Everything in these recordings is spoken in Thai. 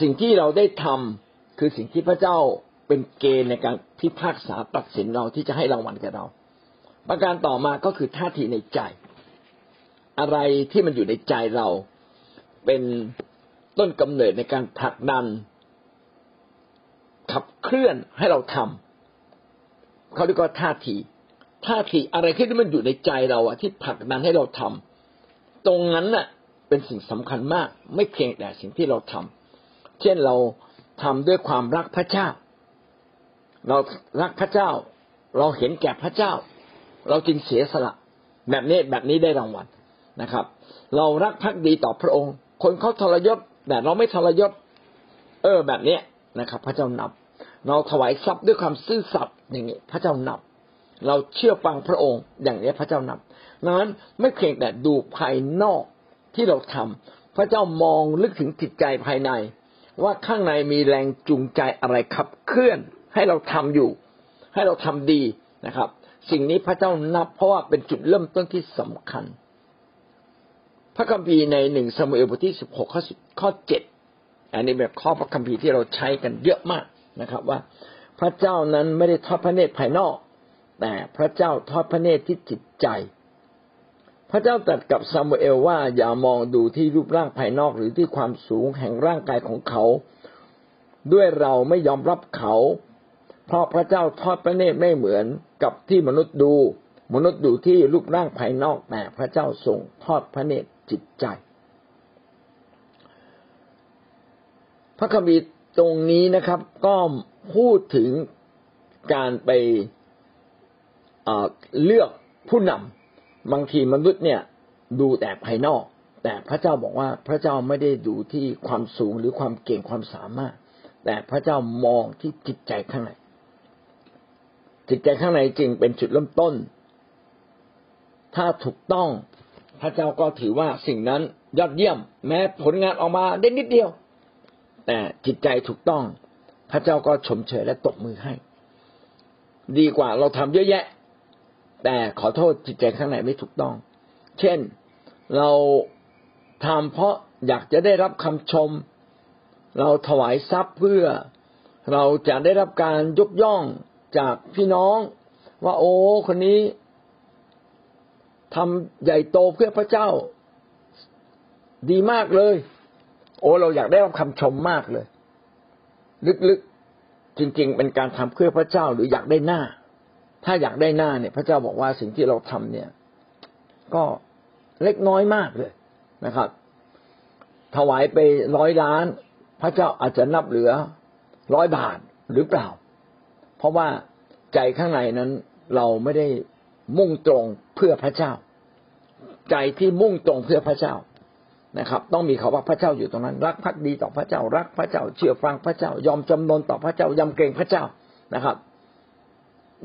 สิ่งที่เราได้ทำคือสิ่งที่พระเจ้าเป็นเกณฑ์ในการพิพากษาตัดสินเราที่จะให้รางวัลแก่เรา ประการต่อมาก็คือท่าทีในใจ อะไรที่มันอยู่ในใจเราเป็นต้นกำเนิดในการผลักดันขับเคลื่อนให้เราทำเขาเรียกว่าท่าทีท่าทีอะไรที่มันอยู่ในใจเราอะที่ผลักดันให้เราทำตรงนั้นน่ะเป็นสิ่งสำคัญมาก ไม่เพียงแต่สิ่งที่เราทำ เช่นเราทำด้วยความรักพระเจ้า เรารักพระเจ้า เราเห็นแก่พระเจ้า เราจึงเสียสละ แบบนี้แบบนี้ได้รางวัลนะครับ เรารักพักดีต่อพระองค์ คนเขาทรยศแต่เราไม่ทรยศ เออแบบนี้นะครับ พระเจ้านับ เราถวายทรัพย์ด้วยความซื่อสัตย์อย่างนี้ พระเจ้านับ เราเชื่อฟังพระองค์อย่างนี้พระเจ้านับดังนั้นไม่เพียงแต่ดูภายนอกที่เราทำพระเจ้ามองลึกถึงจิตใจภายใน ว่าข้างในมีแรงจูงใจอะไรขับเคลื่อน ให้เราทำอยู่ ให้เราทำดีนะครับ สิ่งนี้พระเจ้านับ เพราะว่าเป็นจุดเริ่มต้นที่สำคัญ พระคัมภีร์ในหนึ่งสมุเอลบทที่สิบหกข้อข้อเจ็ดอันนี้แบบข้อพระคัมภีร์ที่เราใช้กันเยอะมากนะครับ ว่าพระเจ้านั้นไม่ได้ทอดพระเนตรภายนอก แต่พระเจ้าทอดพระเนตรที่จิตใจ พระเจ้าตรัสกับซามูเอลว่าอย่ามองดูที่รูปร่างภายนอกหรือที่ความสูงแห่งร่างกายของเขา ด้วยเราไม่ยอมรับเขา เพราะพระเจ้าทอดพระเนตรไม่เหมือนกับที่มนุษย์ดู มนุษย์ดูที่รูปร่างภายนอกแต่พระเจ้าทรงทอดพระเนตรจิตใจ พระคัมภีร์ตรงนี้นะครับ ก็พูดถึงการไปเลือกผู้นำ บางทีมนุษย์เนี่ยดูแต่ภายนอก แต่พระเจ้าบอกว่าพระเจ้าไม่ได้ดูที่ความสูงหรือความเก่งความสามารถ แต่พระเจ้ามองที่จิตใจข้างในจิตใจข้างในจริงเป็นจุดเริ่มต้น ถ้าถูกต้องพระเจ้าก็ถือว่าสิ่งนั้นยอดเยี่ยม แม้ผลงานออกมาได้นิดเดียว แต่จิตใจถูกต้อง พระเจ้าก็ชมเชยและตบมือให้ ดีกว่าเราทำเยอะแยะ แต่ขอโทษจิตใจข้างในไม่ถูกต้อง เช่นเราทำเพราะอยากจะได้รับคำชม เราถวายทรัพย์เพื่อ เราจะได้รับการยกย่องจากพี่น้อง ว่าโอ้คนนี้ทำใหญ่โตเพื่อพระเจ้า ดีมากเลย โอ้เราอยากได้รับคำชมมากเลย ลึกๆจริง ๆ เป็นการทำเพื่อพระเจ้าหรืออยากได้หน้า ถ้าอยากได้หน้าเนี่ย พระเจ้าบอกว่าสิ่งที่เราทำเนี่ย ก็เล็กน้อยมากเลยนะครับ ถวายไปร้อยล้าน พระเจ้าอาจจะนับเหลือร้อยบาทหรือเปล่า เพราะว่าใจข้างในนั้นเราไม่ได้มุ่งตรงเพื่อพระเจ้า ใจที่มุ่งตรงเพื่อพระเจ้านะครับ ต้องมีคาว่าพระเจ้าอยู่ตรงนั้น รักพักดีต่อพระเจ้า รักพระเจ้าเชื่อฟังพระเจ้ายอมจำนนต่อพระเจ้ายำเกรงพระเจ้านะครับ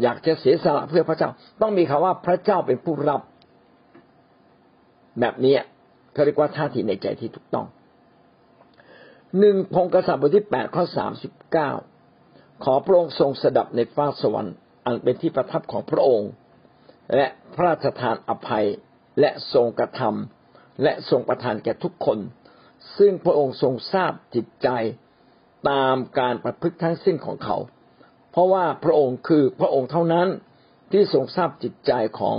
อยากจะเสียสละเพื่อพระเจ้า ต้องมีคำว่าพระเจ้าเป็นผู้รับ แบบนี้เขาเรียกว่าท่าทีในใจที่ถูกต้องหนึ่งพงกษัตริย์บทที่แปดข้อสามสิบเก้าขอพระองค์ทรงสดับในฟ้าสวรรค์อันเป็นที่ประทับของพระองค์ และพระราชทานอภัยและทรงกระทำและทรงประทานแก่ทุกคน ซึ่งพระองค์ทรงทราบจิตใจตามการประพฤติทั้งสิ้นของเขา เพราะว่าพระองค์คือพระองค์เท่านั้นที่ทรงทราบจิตใจของ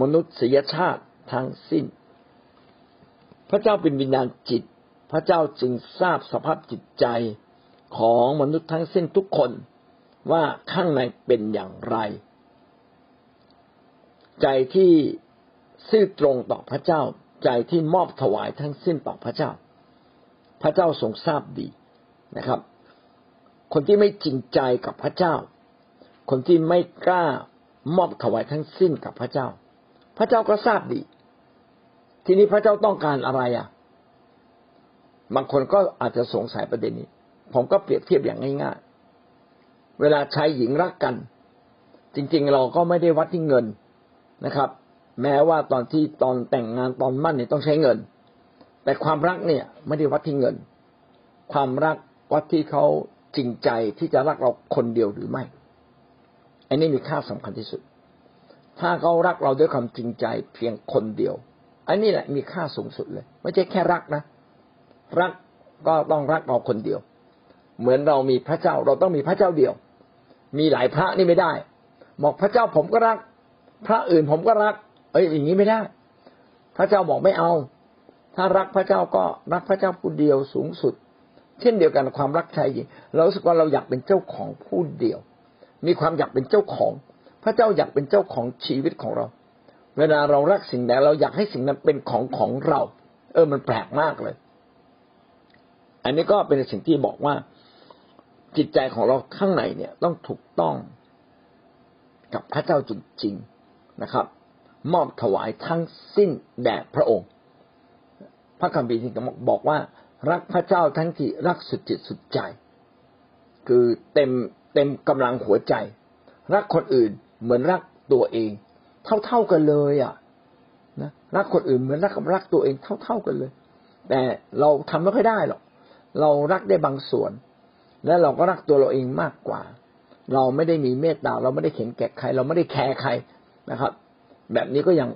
มนุษยชาติทั้งสิ้น พระเจ้าเป็นวิญญาณจิต พระเจ้าจึงทราบสภาพจิตใจของมนุษย์ทั้งสิ้นทุกคนว่าข้างในเป็นอย่างไร ใจที่ซื่อตรงต่อพระเจ้า ใจที่มอบถวายทั้งสิ้นต่อพระเจ้า พระเจ้าทรงทราบดีนะครับ คนที่ไม่จริงใจกับพระเจ้า คนที่ไม่กล้ามอบถวายทั้งสิ้นกับพระเจ้า พระเจ้าก็ทราบดี ทีนี้พระเจ้าต้องการอะไรอะ บางคนก็อาจจะสงสัยประเด็นนี้ ผมก็เปรียบเทียบอย่างง่ายๆ เวลาชายหญิงรักกัน จริง ๆ เราก็ไม่ได้วัดที่เงินนะครับ แม้ว่าตอนที่ตอนแต่งงานตอนมั่นเนี่ยต้องใช้เงิน แต่ความรักเนี่ย ไม่ได้วัดที่เงิน ความรักวัดที่เขา จริงใจที่จะรักเราคนเดียวหรือไม่ อันนี้มีค่าสำคัญที่สุด ถ้าเขารักเราด้วยความจริงใจเพียงคนเดียว อันนี้แหละมีค่าสูงสุดเลย ไม่ใช่แค่รักนะ รักก็ต้องรักเราคนเดียว เหมือนเรามีพระเจ้าเราต้องมีพระเจ้าเดียว มีหลายพระนี่ไม่ได้บอกพระเจ้าผมก็รัก พระอื่นผมก็รัก เอ้ยอย่างนี้ไม่ได้ พระเจ้าบอกไม่เอา ถ้ารักพระเจ้าก็รักพระเจ้าผู้เดียวสูงสุด เช่นเดียวกันความรักชายหญิงเราสึกว่าเราอยากเป็นเจ้าของผู้เดียว มีความอยากเป็นเจ้าของ พระเจ้าอยากเป็นเจ้าของชีวิตของเรา เวลาเรารักสิ่งใดเราอยากให้สิ่งนั้นเป็นของของเรา เออมันแปลกมากเลย อันนี้ก็เป็นสิ่งที่บอกว่าจิตใจของเราข้างในเนี่ยต้องถูกต้องกับพระเจ้าจริงๆนะครับ มอบถวายทั้งสิ้นแด่พระองค์ พระคัมภีร์จึงบอกว่า รักพระเจ้าทั้งที่รักสุดจิตสุดใจ คือเต็มเต็มกำลังหัวใจ รักคนอื่นเหมือนรักตัวเอง เท่าๆกันเลยอะนะรักคนอื่นเหมือนรักกับรักตัวเองเท่าๆกันเลย แต่เราทำไม่ค่อยได้หรอกเรารักได้บางส่วน และเราก็รักตัวเราเองมากกว่า เราไม่ได้มีเมตตาเราไม่ได้เข็นแก่ใคร เราไม่ได้แคร์ใครนะครับ แบบนี้ก็ยัง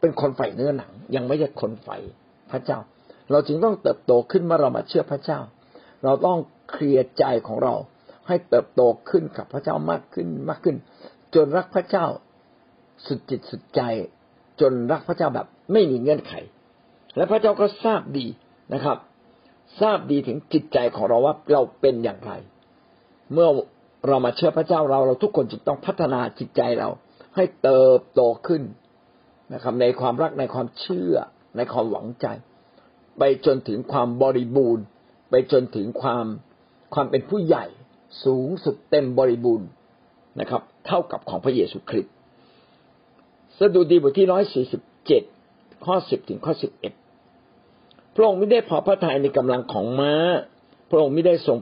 เป็นคนใฝ่เนื้อหนัง ยังไม่ใช่คนใฝ่พระเจ้า เราจึงต้องเติบโตขึ้นเมื่อเรามาเชื่อพระเจ้า เราต้องเคลียร์ใจของเราให้เติบโตขึ้นกับพระเจ้ามากขึ้นมากขึ้น จนรักพระเจ้าสุดจิตสุดใจ จนรักพระเจ้าแบบไม่มีเงื่อนไข และพระเจ้าก็ทราบดีนะครับ ทราบดีถึงจิตใจของเราว่าเราเป็นอย่างไร เมื่อเรามาเชื่อพระเจ้าเราเราทุกคนจึงต้องพัฒนาจิตใจเรา ให้เติบโตขึ้นนะครับ ในความรักในความเชื่อในความหวังใจ ไปจนถึงความบริบูรณ์ ไปจนถึงความความเป็นผู้ใหญ่สูงสุดเต็มบริบูรณ์นะครับ เท่ากับของพระเยซูคริสต์สดุดีบทที่ร้อยสี่สิบเจ็ดข้อสิบถึงข้อสิบเอ็ดพระองค์ไม่ได้พอพระทัยในกำลังของม้า พระองค์ไม่ได้ทรง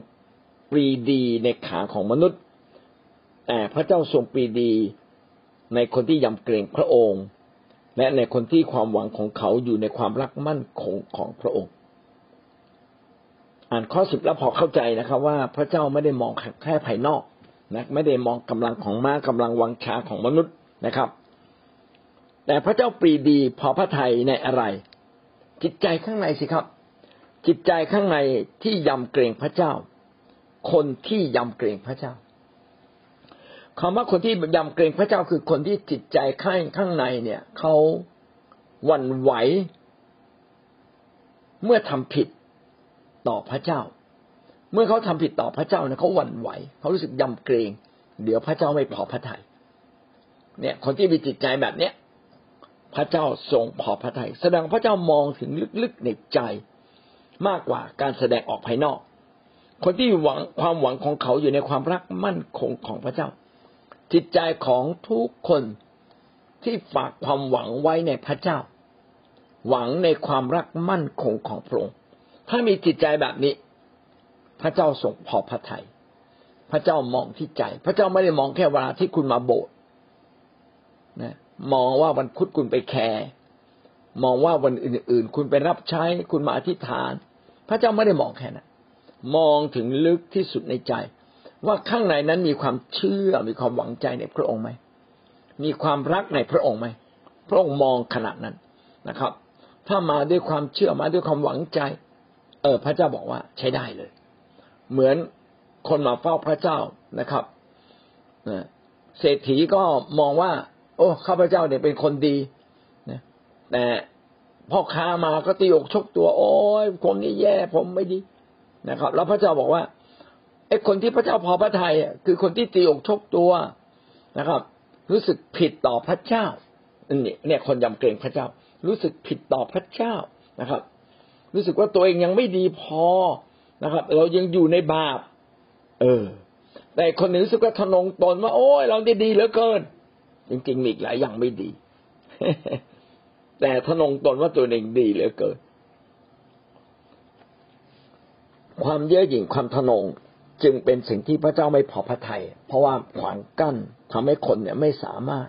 ปรีดีในขาของมนุษย์ แต่พระเจ้าทรงปรีดีในคนที่ยำเกรงพระองค์ และในคนที่ความหวังของเขาอยู่ในความรักมั่นคงของพระองค์ อ่านข้อสิบแล้วพอเข้าใจนะครับ ว่าพระเจ้าไม่ได้มองแค่ภายนอกนะไม่ได้มองกำลังของม้ากำลังวังชาของมนุษย์นะครับ แต่พระเจ้าปรีดีพอพระทัยในอะไร จิตใจข้างในสิครับ จิตใจข้างในที่ยำเกรงพระเจ้า คนที่ยำเกรงพระเจ้า คำว่าคนที่ยำเกรงพระเจ้าคือคนที่จิตใจข้างข้างในเนี่ยเขาหวั่นไหว เมื่อทำผิดต่อพระเจ้า เมื่อเขาทำผิดต่อพระเจ้าเนี่ยเขาหวั่นไหวเขารู้สึกยำเกรง เดี๋ยวพระเจ้าไม่พอพระทยัยเนี่ยคนที่มีจิตใจแบบเนี้ยพระเจ้าทรงพอพระทยัยแสดงพระเจ้ามองถึงลึกๆในใจมากกว่าการแสดงออกภายนอก คนที่หวังความหวังของเขาอยู่ในความรักมั่นคงของพระเจ้า จิตใจของทุกคนที่ฝากความหวังไว้ในพระเจ้า หวังในความรักมั่นคงของพระองค์ถ้ามีจิตใจแบบนี้ พระเจ้าทรงพอพระทยัยพระเจ้ามองที่ใจ พระเจ้าไม่ได้มองแค่เวลาที่คุณมาโบสถ์นะมองว่าวันพุธคุณไปแคร์มองว่าวันอื่น ๆ คุณไปรับใช้คุณมาอธิษฐาน พระเจ้าไม่ได้มองแค่นั้นมองถึงลึกที่สุดในใจ ว่าข้างในนั้นมีความเชื่อมีความหวังใจในพระองค์ไหมมีความรักในพระองค์ไหมพระองค์มองขนาดนั้นนะครับ ถ้ามาด้วยความเชื่อมาด้วยความหวังใจ เออพระเจ้าบอกว่าใช้ได้เลย เหมือนคนมาเฝ้าพระเจ้านะครับเศรษฐีก็มองว่า โอ้ข้าพเจ้าเนี่ยเป็นคนดีนะแต่พ่อค้ามาก็ตีอกชกตัว โอ้ยผมนี่แย่ผมไม่ดีนะครับ แล้วพระเจ้าบอกว่า อ้คนที่พระเจ้าพอพระทัยคือคนที่ตีอกชกตัวนะครับ รู้สึกผิดต่อพระเจ้านี่เนี่ยคนยำเกรงพระเจ้า รู้สึกผิดต่อพระเจ้านะครับ รู้สึกว่าตัวเองยังไม่ดีพอนะครับ เรายังอยู่ในบาป เออ แต่คนหนึ่งรู้สึกว่าทนงตนว่าโอ้ยเราได้ดีเหลือเกิน จริงๆมีอีกหลายอย่างไม่ดี แต่ทนงตนว่าตัวเองดีเหลือเกิน ความเย่อหยิ่งความทนง จึงเป็นสิ่งที่พระเจ้าไม่พอพระทยัยเพราะว่าขวางกั้นทำให้คนเนี่ยไม่สามารถ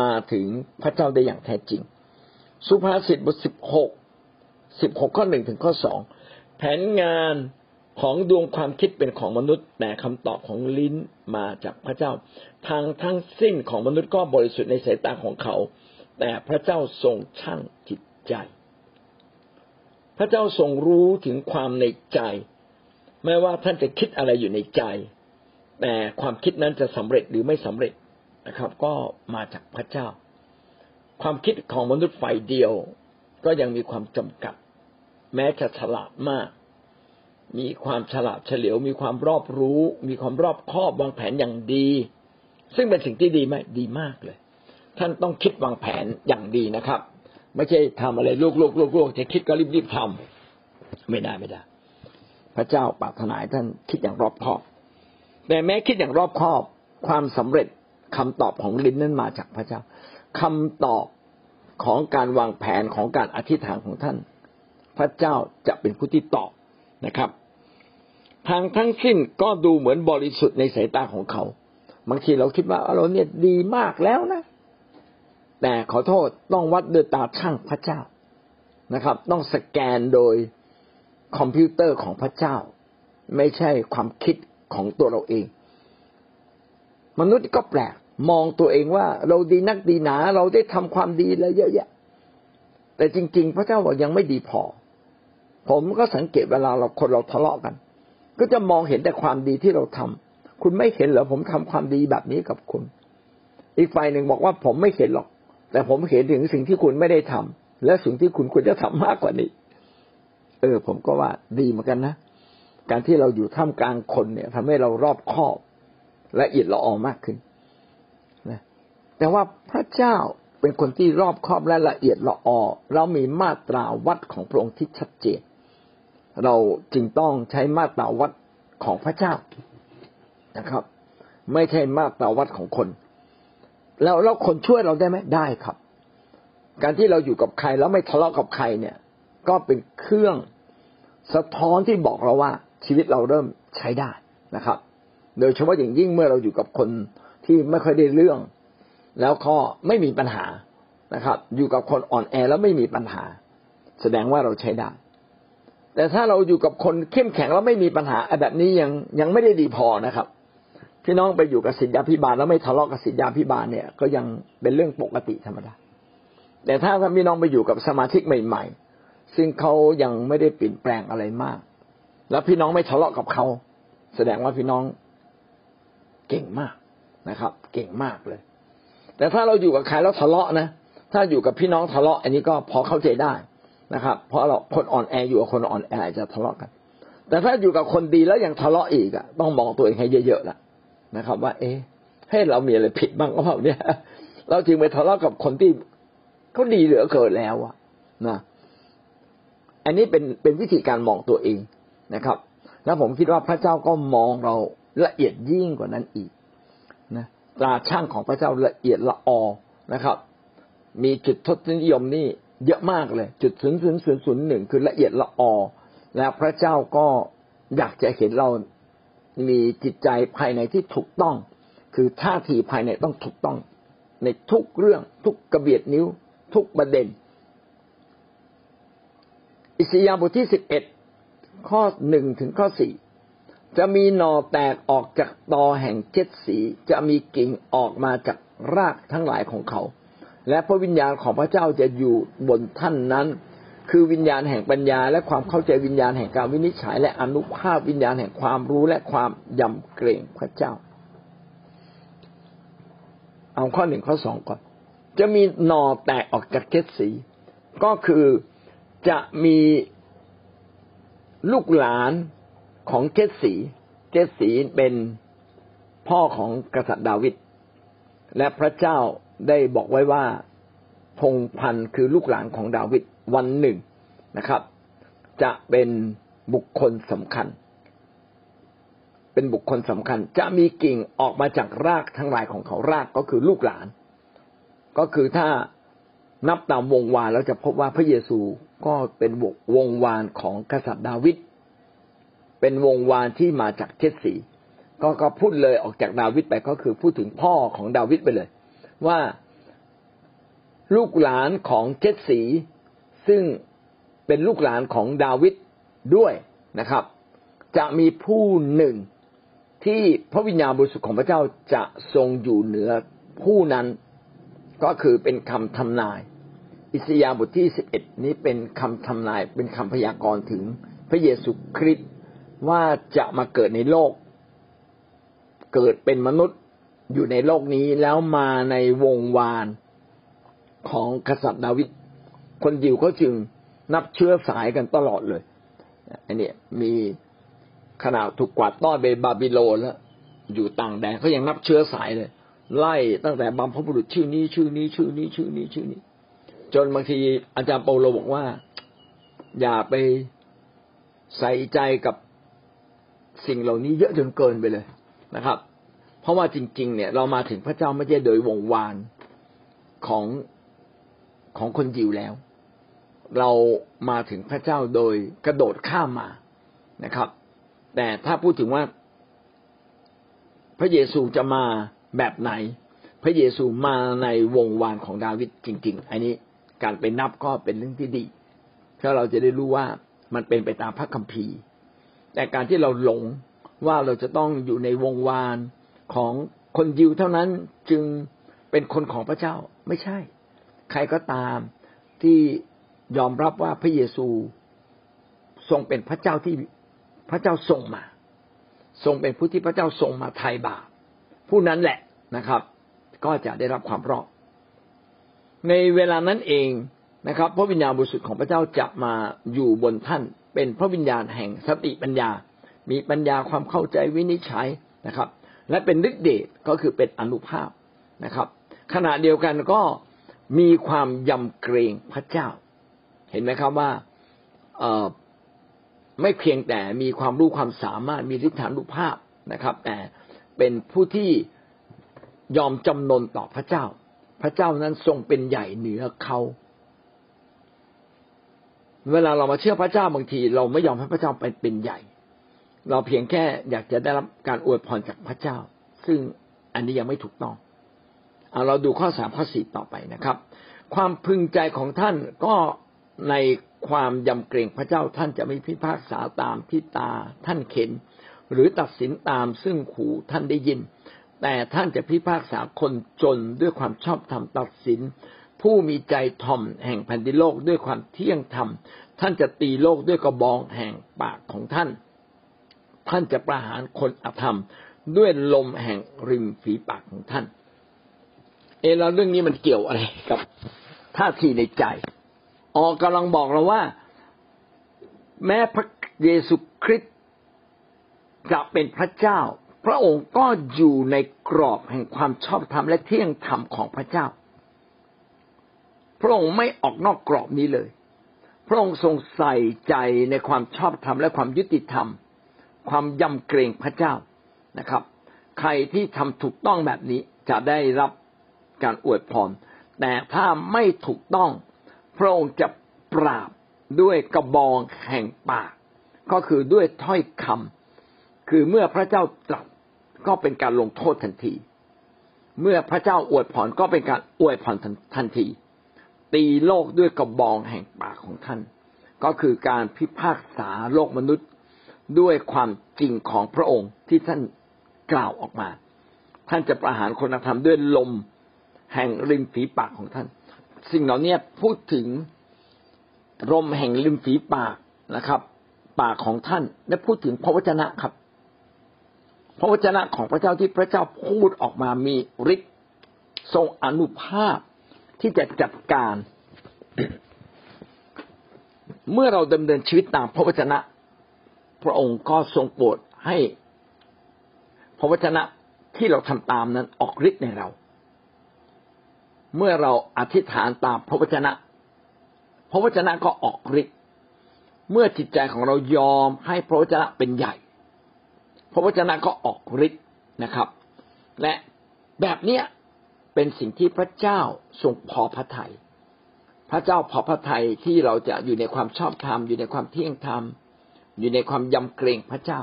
มาถึงพระเจ้าได้อย่างแท้จริง สุภาษิตบทสิบหกสิบหกข้อหนึ่งถึงข้อสองแผนงานของดวงความคิดเป็นของมนุษย์ แต่คำตอบของลิ้นมาจากพระเจ้า ทางทั้งสิ้นของมนุษย์ก็บริสุทธิ์ในสายตาของเขา แต่พระเจ้าทรงช่างจิตใจ พระเจ้าทรงรู้ถึงความในใจ ไม่ว่าท่านจะคิดอะไรอยู่ในใจ แต่ความคิดนั้นจะสำเร็จหรือไม่สำเร็จนะครับ ก็มาจากพระเจ้า ความคิดของมนุษย์ฝ่ายเดียว ก็ยังมีความจำกัด แม้จะฉลาดมาก มีความฉลาดเฉลียว มีความรอบรู้ มีความรอบคอบวางแผนอย่างดี ซึ่งเป็นสิ่งที่ดีไหมดีมากเลย ท่านต้องคิดวางแผนอย่างดีนะครับ ไม่ใช่ทำอะไรลูกๆลูกๆจะคิดก็รีบๆทำไม่ได้ไม่ได้ พระเจ้าปรารถนาท่านคิดอย่างรอบคอบ แต่แม้คิดอย่างรอบคอบ ความสำเร็จคำตอบของลิ้นนั้นมาจากพระเจ้าคำตอบของการวางแผนของการอธิษฐานของท่าน พระเจ้าจะเป็นผู้ที่ตอบนะครับ ทางทั้งสิ้นก็ดูเหมือนบริสุทธิ์ในสายตาของเขา บางทีเราคิดว่าเราเนี่ยดีมากแล้วนะ แต่ขอโทษต้องวัดด้วยตาช่างพระเจ้านะครับ ต้องสแกนโดย คอมพิวเตอร์ของพระเจ้า ไม่ใช่ความคิดของตัวเราเอง มนุษย์ก็แปลกมองตัวเองว่าเราดีนักดีหนา เราได้ทำความดีแล้วเยอะแยะ แต่จริง ๆ พระเจ้าบอกยังไม่ดีพอ ผมก็สังเกตเวลาเราคนเราทะเลาะกัน ก็จะมองเห็นแต่ความดีที่เราทำคุณไม่เห็นเหรอผมทำความดีแบบนี้กับคุณ อีกฝ่ายหนึ่งบอกว่าผมไม่เห็นหรอก แต่ผมเห็นถึงสิ่งที่คุณไม่ได้ทำและสิ่งที่คุณควรจะทำมากกว่านี้ เออ ผมก็ว่าดีเหมือนกันนะ การที่เราอยู่ท่ามกลางคนเนี่ยทำให้เรารอบคอบและเอียดละออมากขึ้นนะแต่ว่าพระเจ้าเป็นคนที่รอบคอบและละเอียดละออ เรามีมาตราวัดของพระองค์ที่ชัดเจน เราจึงต้องใช้มาตราวัดของพระเจ้านะครับ ไม่ใช่มาตราวัดของคน แล้วแล้วคนช่วยเราได้ไหมได้ครับ การที่เราอยู่กับใครแล้วไม่ทะเลาะกับใครเนี่ย ก็เป็นเครื่องสะท้อนที่บอกเราว่าชีวิตเราเริ่มใช้ได้นะครับ โดยเฉพาะอย่างยิ่งเมื่อเราอยู่กับคนที่ไม่ค่อยได้เรื่อง แล้วก็ไม่มีปัญหานะครับ อยู่กับคนอ่อนแอแล้วไม่มีปัญหา แสดงว่าเราใช้ได้ แต่ถ้าเราอยู่กับคนเข้มแข็งแล้วไม่มีปัญหาแบบนี้ยังยังไม่ได้ดีพอนะครับพี่น้องไปอยู่กับสิทธยาพิบาลแล้วไม่ทะเลาะกับสิทธยาพิบาลเนี่ยก็ยังเป็นเรื่องปกติธรรมดาแต่ถ้าพี่น้องไปอยู่กับสมาชิกใหม่ ๆ ซึ่งเขายังไม่ได้เปลี่ยนแปลงอะไรมาก แล้วพี่น้องไม่ทะเลาะกับเขา แสดงว่าพี่น้องเก่งมากนะครับ เก่งมากเลย แต่ถ้าเราอยู่กับใครแล้วทะเลาะนะ ถ้าอยู่กับพี่น้องทะเลาะ อันนี้ก็พอเข้าใจได้นะครับ เพราะเราคนอ่อนแออยู่กับคนอ่อนแอจะทะเลาะกัน แต่ถ้าอยู่กับคนดีแล้วยังทะเลาะอีกอะต้องมองตัวเองให้เยอะๆละนะครับ ว่า เอ๊ะให้เรามีอะไรผิดบ้างก็เปล่าเนี่ย เราจึงไปทะเลาะกับคนที่เขาดีเหลือเกินแล้วอะนะ อันนี้เป็นเป็นวิธีการมองตัวเองนะครับ แล้วผมคิดว่าพระเจ้าก็มองเราละเอียดยิ่งกว่านั้นอีกนะตาช่างของพระเจ้าละเอียดละออนะครับ มีจุดทศนิยมนี่เยอะมากเลย จุดศูนย์ศูนย์ศูนย์ศูนย์หนึ่งคือละเอียดละออแล้วพระเจ้าก็อยากจะเห็นเรามีจิตใจภายในที่ถูกต้อง คือท่าทีภายในต้องถูกต้อง ในทุกเรื่องทุกกระเบียดนิ้ว ทุกประเด็น อิสยาห์บทที่สิบเอ็ดข้อหนึ่งถึงข้อสี่จะมีหน่อแตกออกจากตอแห่งเจ็ดสี จะมีกิ่งออกมาจากรากทั้งหลายของเขา และพระวิญญาณของพระเจ้าจะอยู่บนท่านนั้น คือวิญญาณแห่งปัญญา และความเข้าใจวิญญาณแห่งการวินิจฉัย และอนุภาพวิญญาณแห่งความรู้และความยำเกรงพระเจ้า เอาข้อหนึ่งข้อสองก่อน จะมีหน่อแตกออกจากเจ็ดสี ก็คือ จะมีลูกหลานของเจสสีเจสสีเป็นพ่อของกษัตริย์ดาวิดและพระเจ้าได้บอกไว้ว่าพงพันธ์คือลูกหลานของดาวิดวันหนึ่งนะครับ จะเป็นบุคคลสำคัญ เป็นบุคคลสำคัญ จะมีกิ่งออกมาจากรากทั้งหลายของเขารากก็คือลูกหลาน ก็คือถ้า นับตามวงวานแล้วจะพบว่าพระเยซูก็เป็นวงวานของกษัตริย์ดาวิดเป็นวงวานที่มาจากเจสสีก็ก็พูดเลยออกจากดาวิดไปก็คือพูดถึงพ่อของดาวิดไปเลย ว่าลูกหลานของเจสสีซึ่งเป็นลูกหลานของดาวิดด้วยนะครับ จะมีผู้หนึ่งที่พระวิญญาณบริสุทธิ์ของพระเจ้าจะทรงอยู่เหนือผู้นั้น ก็คือเป็นคำทำนาย อิสยาบทที่สิบเอ็ดนี้เป็นคำทำนายเป็นคำพยากรณ์ถึงพระเยซูคริสต์ว่าจะมาเกิดในโลก เกิดเป็นมนุษย์อยู่ในโลกนี้แล้วมาในวงวานของกษัตริย์ดาวิดคนยิวเขาจึงนับเชื้อสายกันตลอดเลยอันนี้มีขนาดถูกกวาดต้อนไปบาบิโลนแล้วอยู่ต่างแดนเขายังนับเชื้อสายเลย ไล่ตั้งแต่บัมพบุรุษชื่อนี้ ชื่อนี้ ชื่อนี้ ชื่อนี้ชื่อนี้ จนบางทีอาจารย์เปาโลบอกว่า อย่าไปใส่ใจกับสิ่งเหล่านี้เยอะจนเกินไปเลยนะครับ เพราะว่าจริง ๆ เนี่ยเรามาถึงพระเจ้าไม่ใช่โดยวงวานของของคนยิวแล้ว เรามาถึงพระเจ้าโดยกระโดดข้ามมานะครับ แต่ถ้าพูดถึงว่าพระเยซูจะมา แบบไหน พระเยซูมาในวงวานของดาวิดจริง ๆ อันนี้การไปนับก็เป็นเรื่องที่ดีถ้าะเราจะได้รู้ว่ามันเป็นไปตามพระคัมภีร์ แต่การที่เราหลงว่าเราจะต้องอยู่ในวงวานของคนยิวเท่านั้นจึงเป็นคนของพระเจ้าไม่ใช่ ใครก็ตามที่ยอมรับว่าพระเยซูทรงเป็นพระเจ้าที่พระเจ้าทรงมา ทรงเป็นผู้ที่พระเจ้าทรงมาไถ่บาป ผู้นั้นแหละนะครับ ก็จะได้รับความรอดในเวลานั้นเองนะครับ พระวิญญาณบริสุทธิ์ของพระเจ้าจะมาอยู่บนท่าน เป็นพระวิญญาณแห่งสติปัญญา มีปัญญาความเข้าใจวินิจฉัยนะครับ และเป็นฤทธิเดชก็คือเป็นอนุภาพนะครับ ขณะเดียวกันก็มีความยำเกรงพระเจ้า เห็นไหมครับว่าเออไม่เพียงแต่มีความรู้ความสามารถมีฤทธานุภาพนะครับ แต่ เป็นผู้ที่ยอมจำนนต่อพระเจ้า พระเจ้านั้นทรงเป็นใหญ่เหนือเขา เวลาเรามาเชื่อพระเจ้าบางที เราไม่ยอมให้พระเจ้าไปเป็นใหญ่ เราเพียงแค่อยากจะได้รับการอวยพรจากพระเจ้า ซึ่งอันนี้ยังไม่ถูกต้องเอาเราดูข้อสามข้อสี่ต่อไปนะครับ ความพึงใจของท่านก็ในความยำเกรงพระเจ้าท่านจะไม่พิพากษาตามที่ตาท่านเข็น หรือตัดสินตามซึ่งขู่ท่านได้ยิน แต่ท่านจะพิพากษาคนจนด้วยความชอบธรรมตัดสิน ผู้มีใจทอมแห่งแผ่นดินโลกด้วยความเที่ยงธรรม ท่านจะตีโลกด้วยกระบองแห่งปากของท่าน ท่านจะประหารคนอธรรมด้วยลมแห่งริมฝีปากของท่าน เอแล้วเรื่องนี้มันเกี่ยวอะไรกับท่าทีในใจ ออกกำลังบอกเราว่า แม้พระเยซูคริสต์ จะเป็นพระเจ้า พระองค์ก็อยู่ในกรอบแห่งความชอบธรรมและเที่ยงธรรมของพระเจ้า พระองค์ไม่ออกนอกกรอบนี้เลย พระองค์ทรงใส่ใจในความชอบธรรมและความยุติธรรม ความยำเกรงพระเจ้านะครับ ใครที่ทำถูกต้องแบบนี้จะได้รับการอวยพรแต่ถ้าไม่ถูกต้อง พระองค์จะปราบด้วยกระบองแห่งปาก ก็คือด้วยถ้อยคำ คือเมื่อพระเจ้าตรัสก็เป็นการลงโทษทันที เมื่อพระเจ้าอวยพรก็เป็นการอวยพรทันที ตีโลกด้วยกระบองแห่งปากของท่าน ก็คือการพิพากษาโลกมนุษย์ด้วยความจริงของพระองค์ที่ท่านกล่าวออกมา ท่านจะประหารคนธรรมด้วยลมแห่งริมฝีปากของท่าน สิ่งเหล่านี้พูดถึงลมแห่งริมฝีปากนะครับ ปากของท่านและพูดถึงพระวจนะครับ พระวจนะของพระเจ้าที่พระเจ้าพูดออกมามีฤทธิ์ทรงอนุภาพที่จะจัดการ เมื่อเราดำเนินชีวิตตามพระวจนะ พระองค์ก็ทรงโปรดให้ พระวจนะที่เราทำตามนั้นออกฤทธิ์ในเรา เมื่อเราอธิษฐานตามพระวจนะ พระวจนะก็ออกฤทธิ์เมื่อจิตใจของเรายอมให้พระวจนะเป็นใหญ่ ระวจนะก็ออกฤทธิ์นะครับ และแบบเนี้ยเป็นสิ่งที่พระเจ้าทรงพอพระทยัยพระเจ้าพอพระทัยที่เราจะอยู่ในความชอบธรรมอยู่ในความเที่ยงธรรม อยู่ในความยำเกรงพระเจ้า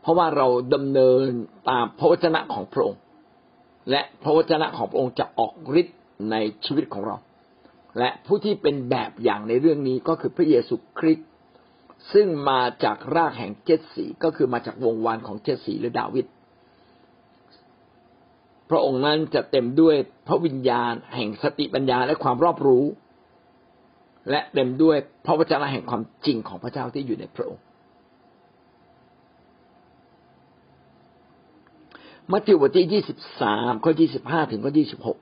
เพราะว่าเราดำเนินตามพระวจนะของพระองค์และพระวจนะของพระองค์จะออกฤทธิ์ในชีวิตของเรา และผู้ที่เป็นแบบอย่างในเรื่องนี้ก็คือพระเยซูคริสต์ ซึ่งมาจากรากแห่งเจสสีก็คือมาจากวงวานของเจสสีหรือดาวิดพระองค์นั้นจะเต็มด้วยพระวิญญาณ แห่งสติปัญญาและความรอบรู้ และเต็มด้วยพระวจนะแห่งความจริงของพระเจ้าที่อยู่ในพระองค์มัทธิวบทที่ยี่สิบสามข้อยี่สิบห้าถึงข้อยี่สิบหก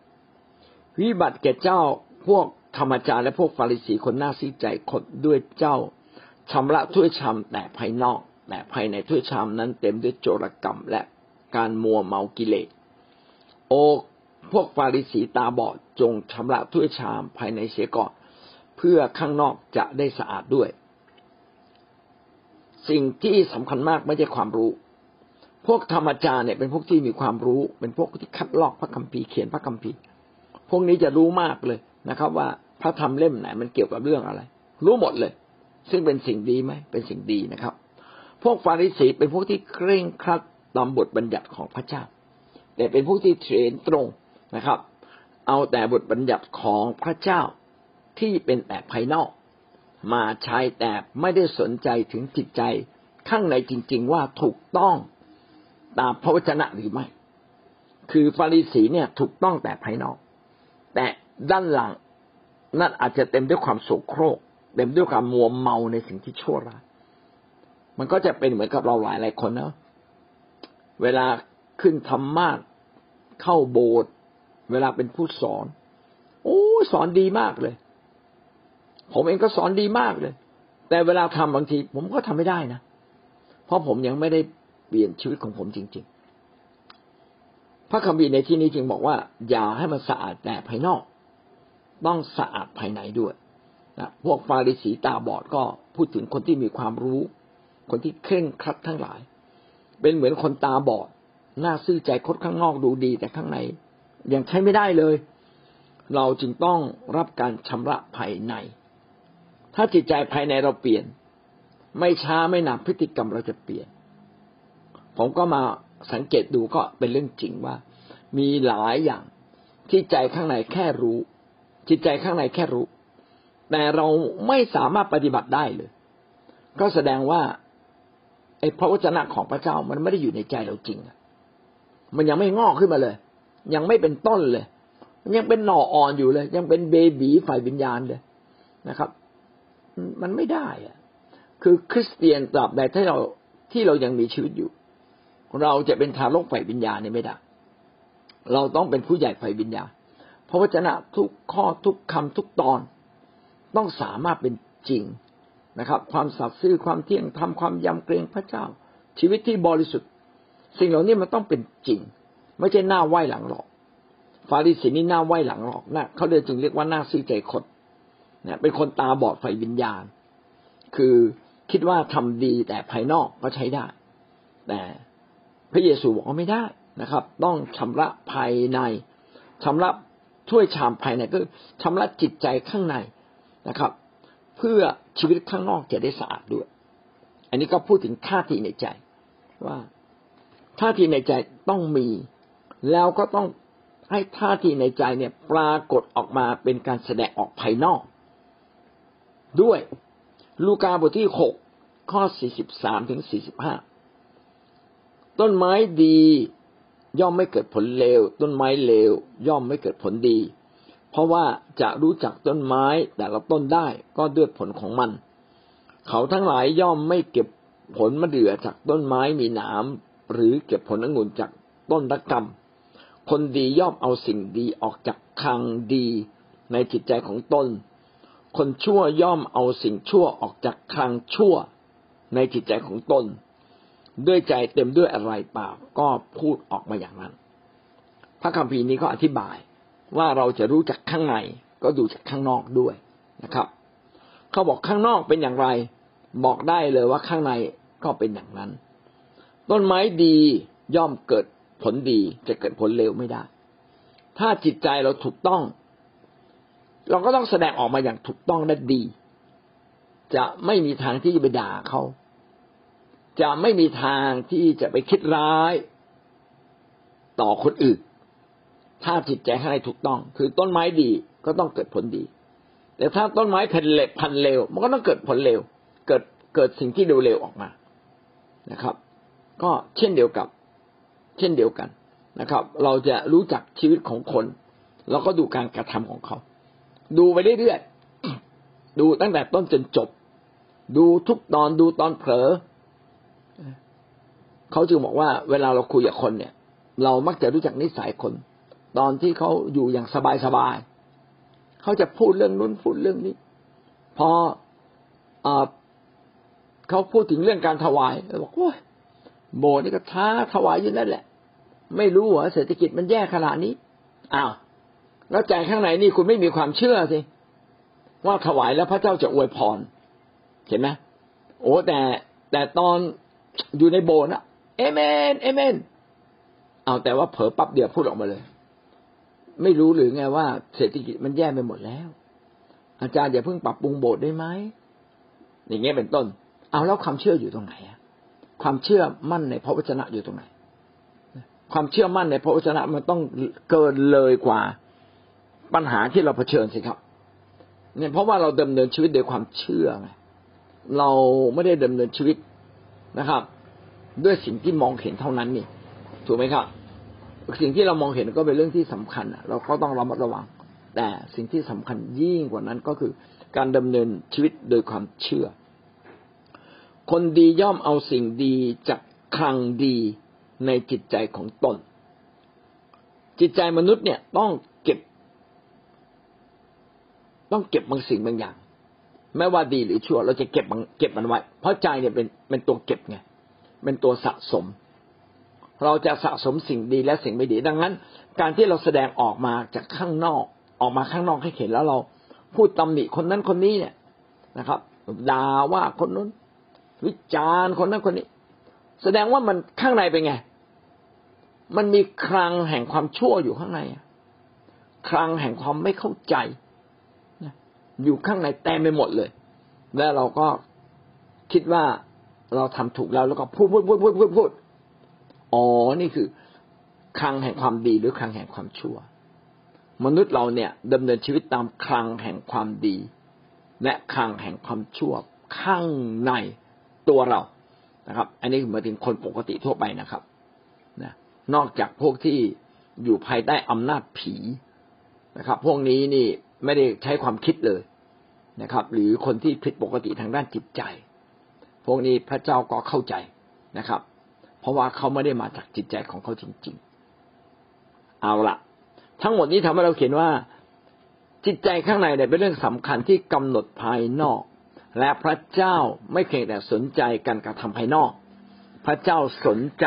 วิบัติแก่เจ้าพวกธรรมจารและพวกฟาริสีคนหน้าซีใจขดด้วยเจ้า ชำระถ้วยชามแต่ภายนอก แต่ภายในถ้วยชามนั้นเต็มด้วยโจรกรรมและการมัวเมากิเลส โอพวกฟาริสีตาบอดจงชำระถ้วยชามภายในเสียก่อน เพื่อข้างนอกจะได้สะอาดด้วย สิ่งที่สำคัญมากไม่ใช่ความรู้ พวกธรรมจารเนี่ยเป็นพวกที่มีความรู้ เป็นพวกที่คัดลอกพระคัมภีร์เขียนพระคัมภีร์ พวกนี้จะรู้มากเลยนะครับ ว่าพระธรรมเล่มไหนมันเกี่ยวกับเรื่องอะไร รู้หมดเลย ซึ่งเป็นสิ่งดีไหมเป็นสิ่งดีนะครับ พวกฟาริสีเป็นพวกที่เคร่งครัดตามบทบัญญัติของพระเจ้า แต่เป็นพวกที่เทรนตรงนะครับ เอาแต่บทบัญญัติของพระเจ้าที่เป็นแต่ภายนอก มาใช้แต่ไม่ได้สนใจถึงจิตใจข้างในจริง ๆ ว่าถูกต้องตามพระวจนะหรือไม่ คือฟาริสีเนี่ยถูกต้องแต่ภายนอก แต่ด้านหลังนั่นอาจจะเต็มด้วยความโศโครก เต็มด้วยความมัวเมาในสิ่งที่ชั่วร้ายมันก็จะเป็นเหมือนกับเราหลายหลายคนนะเวลาขึ้นธรรมาสเข้าโบสถ์เวลาเป็นผู้สอน โอ้สอนดีมากเลย ผมเองก็สอนดีมากเลย แต่เวลาทำบางที ผมก็ทำไม่ได้นะเพราะผมยังไม่ได้เปลี่ยนชีวิตของผมจริง ๆ พระคัมภีร์ในที่นี้จึงบอกว่า อย่าให้มันสะอาดแต่ภายนอก ต้องสะอาดภายในด้วย นะพวกฟาริสีตาบอดก็พูดถึงคนที่มีความรู้ คนที่เคร่งครัดทั้งหลาย เป็นเหมือนคนตาบอดหน้าซื่อใจคดข้างนอกดูดี แต่ข้างในยังใช้ไม่ได้เลย เราจึงต้องรับการชำระภายใน ถ้าจิตใจภายในเราเปลี่ยน ไม่ช้าไม่นานพฤติกรรมเราจะเปลี่ยน ผมก็มาสังเกตดูก็เป็นเรื่องจริงว่า มีหลายอย่างที่ใจข้างในแค่รู้ จิตใจข้างในแค่รู้ แต่เราไม่สามารถปฏิบัติได้เลย ก็แสดงว่าไอ้พระวจนะของพระเจ้ามันไม่ได้อยู่ในใจเราจริงมันยังไม่งอกขึ้นมาเลย ยังไม่เป็นต้นเลยยังเป็นหน่ออ่อนอยู่เลย ยังเป็นเบบีฝ่ายวิญญาณเลยนะครับ มันไม่ได้อะคือคริสเตียนตราบใดที่เราที่เรายังมีชีวิตอยู่ เราจะเป็นทารกฝ่ายวิญญาณนี่ไม่ได้ เราต้องเป็นผู้ใหญ่ฝ่ายวิญญาณเพราะวจนะทุกข้อทุกคำทุกตอน ต้องสามารถเป็นจริงนะครับ ความสัตย์ซื่อความเที่ยงทำความยำเกรงพระเจ้า ชีวิตที่บริสุทธิ์ สิ่งเหล่านี้มันต้องเป็นจริง ไม่ใช่หน้าไหว้หลังหลอก ฟาริสีนี่หน้าไหว้หลังหลอกนะเขาเลยจึงเรียกว่าหน้าซื่อใจคดนะเป็นคนตาบอดไฟวิญญาณ คือคิดว่าทำดีแต่ภายนอกก็ใช้ได้ แต่พระเยซูบอกว่าไม่ได้นะครับ ต้องชำระภายในชำระถ้วยชามภายในก็ชำระจิตใจข้างใน นะครับ เพื่อชีวิตข้างนอกจะได้สะอาดด้วย อันนี้ก็พูดถึงท่าทีในใจ ว่าท่าทีในใจต้องมี แล้วก็ต้องให้ท่าทีในใจเนี่ย ปรากฏออกมาเป็นการแสดงออกภายนอก ด้วยลูกาบทที่หกข้อสี่สิบสามถึงสี่สิบห้าต้นไม้ดีย่อมไม่เกิดผลเลวต้นไม้เลวย่อมไม่เกิดผลดี เพราะว่าจะรู้จักต้นไม้แต่ละต้นได้ก็ด้วยผลของมัน เขาทั้งหลายย่อมไม่เก็บผลมะเดื่อจากต้นไม้มีหนามหรือเก็บผลองุ่นจากต้นรักกรรมคนดีย่อมเอาสิ่งดีออกจากคลังดีในจิตใจของตนคนชั่วย่อมเอาสิ่งชั่วออกจากคลังชั่วในจิตใจของตนด้วยใจเต็มด้วยอะไรเปล่าก็พูดออกมาอย่างนั้น พระคัมภีร์นี้ก็อธิบาย ว่าเราจะรู้จักข้างในก็ดูจากข้างนอกด้วยนะครับเขาบอกข้างนอกเป็นอย่างไร บอกได้เลยว่าข้างในก็เป็นอย่างนั้น ต้นไม้ดีย่อมเกิดผลดีจะเกิดผลเลวไม่ได้ ถ้าจิตใจเราถูกต้อง เราก็ต้องแสดงออกมาอย่างถูกต้องและดี จะไม่มีทางที่จะไปด่าเขาจะไม่มีทางที่จะไปคิดร้าย ต่อคนอื่น ถ้าจิตใจข้ถูกต้อง คือต้นไม้ดีก็ต้องเกิดผลดี แต่ถ้าต้นไม้พันเล็พันเลวมันก็ต้องเกิดผลเลวเกิดเกิดสิ่งที่เร็วๆออกมานะครับ ก็เช่นเดียวกับ เช่นเดียวกันนะครับ เราจะรู้จักชีวิตของคนเราก็ดูการกระทำของเขา ดูไปเรื่อยๆดูตั้งแต่ต้นจนจบ ดูทุกตอนดูตอนเผลอเขาจึงบอกว่าเวลาเราคุยกับคนเนี่ย เรามักจะรู้จักนิสัยคน ตอนที่เขาอยู่อย่างสบายๆเขาจะพูดเรื่องนู้นพูดเรื่องนี้ พออเขาพูดถึงเรื่องการถวายบอกโอ้ยโบนี่ก็ท้าถวายอยู่นั่นแหละ ไม่รู้ว่าเศรษฐกิจมันแย่ขนาดนี้อ้าวแล้วใจข้างในนี่คุณไม่มีความเชื่อสิว่าถวายแล้วพระเจ้าจะอวยพร เห็นไหมโอ้แต่แต่ตอนอยู่ในโบสถ์อะเอเมนเอเมน เอาแต่ว่าเผลอปั๊บเดียวพูดออกมาเลย ไม่รู้หรือไงว่า เศรษฐกิจมันแย่ไปหมดแล้ว อาจารย์อย่าเพิ่งปรับปรุงโบสถ์ได้ไหมอย่างเงี้ยเป็นต้น เอาแล้วความเชื่ออยู่ตรงไหนความเชื่อมั่นในพระวจนะอยู่ตรงไหน ความเชื่อมั่นในพระวจนะมันต้องเกินเลยกว่าปัญหาที่เราเผชิญสิครับ เนี่ยเพราะว่าเราดำเนินชีวิตโดยความเชื่อไงเราไม่ได้ดำเนินชีวิตนะครับ ด้วยสิ่งที่มองเห็นเท่านั้นนี่ถูกไหมครับ สิ่งที่เรามองเห็นก็เป็นเรื่องที่สำคัญเราก็ต้องระมัดระวัง แต่สิ่งที่สำคัญยิ่งกว่านั้นก็คือ การดำเนินชีวิตโดยความเชื่อ คนดีย่อมเอาสิ่งดีจากคลังดีในจิตใจของตน จิตใจมนุษย์เนี่ยต้องเก็บ ต้องเก็บบางสิ่งบางอย่างไม่ว่าดีหรือชั่ว เราจะเก็บมันเก็บมันไว้ เพราะใจเนี่ยเป็นเป็นตัวเก็บไงเป็นตัวสะสม เราจะสะสมสิ่งดีและสิ่งไม่ดี ดังนั้น การที่เราแสดงออกมาจากข้างนอก ออกมาข้างนอกให้เห็นแล้วเราพูดตำหนิคนนั้นคนนี้เนี่ยนะครับด่าว่าคนนู้น วิจารณ์คนนั้นคนนี้ แสดงว่ามันข้างในเป็นไง มันมีคลังแห่งความชั่วอยู่ข้างในคลังแห่งความไม่เข้าใจอยู่ข้างในเต็มไปหมดเลย แล้วเราก็คิดว่าเราทำถูกแล้วแล้วก็พูดพูดพูดพูดพูดพูด อ๋อ นี่คือคลังแห่งความดีหรือคลังแห่งความชั่ว มนุษย์เราเนี่ยดำเนินชีวิตตามคลังแห่งความดี และคลังแห่งความชั่วข้างในตัวเรานะครับ อันนี้หมายถึงคนปกติทั่วไปนะครับนะนอกจากพวกที่อยู่ภายใต้อำนาจผีนะครับ พวกนี้นี่ไม่ได้ใช้ความคิดเลยนะครับ หรือคนที่ผิดปกติทางด้านจิตใจ พวกนี้พระเจ้าก็เข้าใจนะครับ ราะว่าเขาไม่ได้มาจากจิตใจของเขาจริง ๆ เอาละทั้งหมดนี้ทำให้เราเขียนว่า จิตใจข้างในเนี่ยเป็นเรื่องสำคัญที่กำหนดภายนอก และพระเจ้าไม่เพียงแต่สนใจการกระทำภายนอก พระเจ้าสนใจ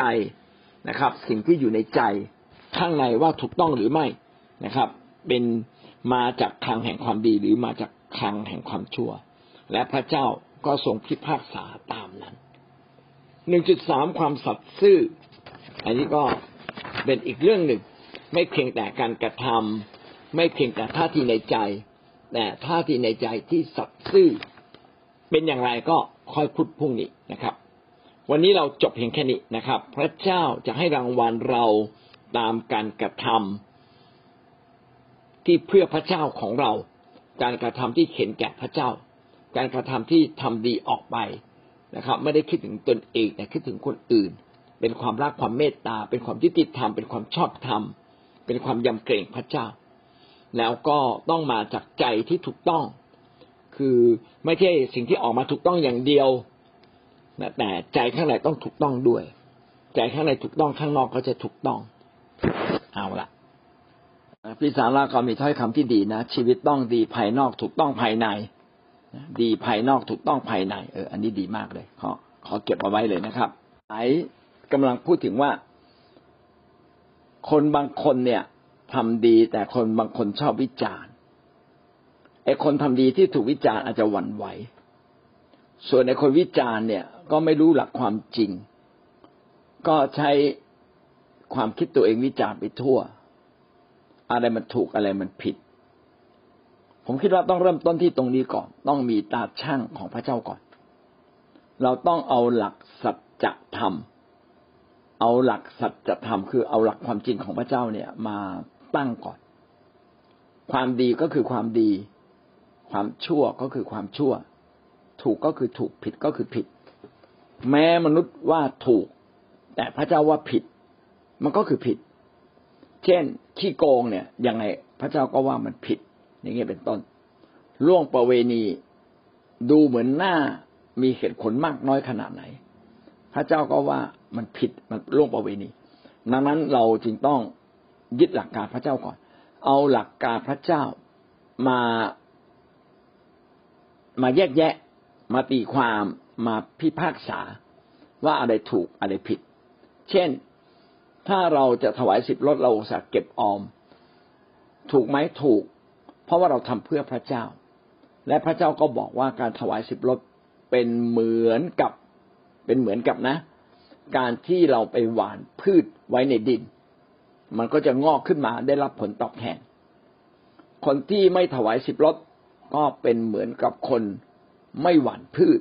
นะครับ สิ่งที่อยู่ในใจข้างในว่าถูกต้องหรือไม่นะครับ เป็นมาจากคลังแห่งความดีหรือมาจากคลังแห่งความชั่ว และพระเจ้าก็ทรงพิพากษาตามนั้น หนึ่งจุดสามความสัตย์ซื่อ อันนี้ก็เป็นอีกเรื่องหนึ่ง ไม่เพียงแต่การกระทำไม่เพียงแต่ท่าทีในใจ แต่ท่าทีในใจที่สัตย์ซื่อ เป็นอย่างไรก็ค่อยพูดพรุ่งนี้นะครับ วันนี้เราจบเพียงแค่นี้นะครับ พระเจ้าจะให้รางวัลเราตามการกระทำที่เพื่อพระเจ้าของเรา การกระทำที่เข็นแก่พระเจ้า การกระทำที่ทำดีออกไป นะครับ ไม่ได้คิดถึงตนเองแต่คิดถึงคนอื่น เป็นความรักความเมตตา เป็นความยุติธรรม เป็นความชอบธรรม เป็นความยำเกรงพระเจ้า แล้วก็ต้องมาจากใจที่ถูกต้อง คือไม่ใช่สิ่งที่ออกมาถูกต้องอย่างเดียวนะแต่ใจข้างในต้องถูกต้องด้วย ใจข้างในถูกต้องข้างนอกก็จะถูกต้อง เอาละพี่สาระก็มีถ้อยคำที่ดีนะ ชีวิตต้องดีภายนอกถูกต้องภายใน ดีภายนอกถูกต้องภายใน เออ อันนี้ดีมากเลย ขอขอเก็บเอาไว้เลยนะครับไอ้กำลังพูดถึงว่า คนบางคนเนี่ยทำดีแต่คนบางคนชอบวิจารณ์ไอ้คนทำดีที่ถูกวิจารณ์อาจจะหวั่นไหว ส่วนไอ้คนวิจารณ์เนี่ย ก็ไม่รู้หลักความจริง ก็ใช้ความคิดตัวเองวิจารณ์ไปทั่ว อะไรมันถูกอะไรมันผิด ผมคิดว่าต้องเริ่มต้นที่ตรงนี้ก่อน ต้องมีตาช่างของพระเจ้าก่อน เราต้องเอาหลักสัจธรรม เอาหลักสัจธรรมคือเอาหลักความจริงของพระเจ้าเนี่ยมาตั้งก่อน ความดีก็คือความดี ความชั่วก็คือความชั่ว ถูกก็คือถูกผิดก็คือผิด แม้มนุษย์ว่าถูก แต่พระเจ้าว่าผิด มันก็คือผิด เช่นขี้โกงเนี่ยยังไงพระเจ้าก็ว่ามันผิด อย่างเงี้ยเป็นต้น ล่วงประเวณีดูเหมือนหน้ามีเหตุผลมากน้อยขนาดไหน พระเจ้าก็ว่ามันผิดมันล่วงประเวณี ดังนั้นเราจึงต้องยึดหลักการพระเจ้าก่อน เอาหลักการพระเจ้ามา มาแยกแยะ มาตีความมาพิพากษา ว่าอะไรถูกอะไรผิด เช่น ถ้าเราจะถวายสิบรถเราสักเก็บออม ถูกไหมถูก เพราะว่าเราทำเพื่อพระเจ้า และพระเจ้าก็บอกว่าการถวายสิบรถเป็นเหมือนกับเป็นเหมือนกับนะ การที่เราไปหว่านพืชไว้ในดิน มันก็จะงอกขึ้นมาได้รับผลตอบแทน คนที่ไม่ถวายสิบรถก็เป็นเหมือนกับคนไม่หว่านพืช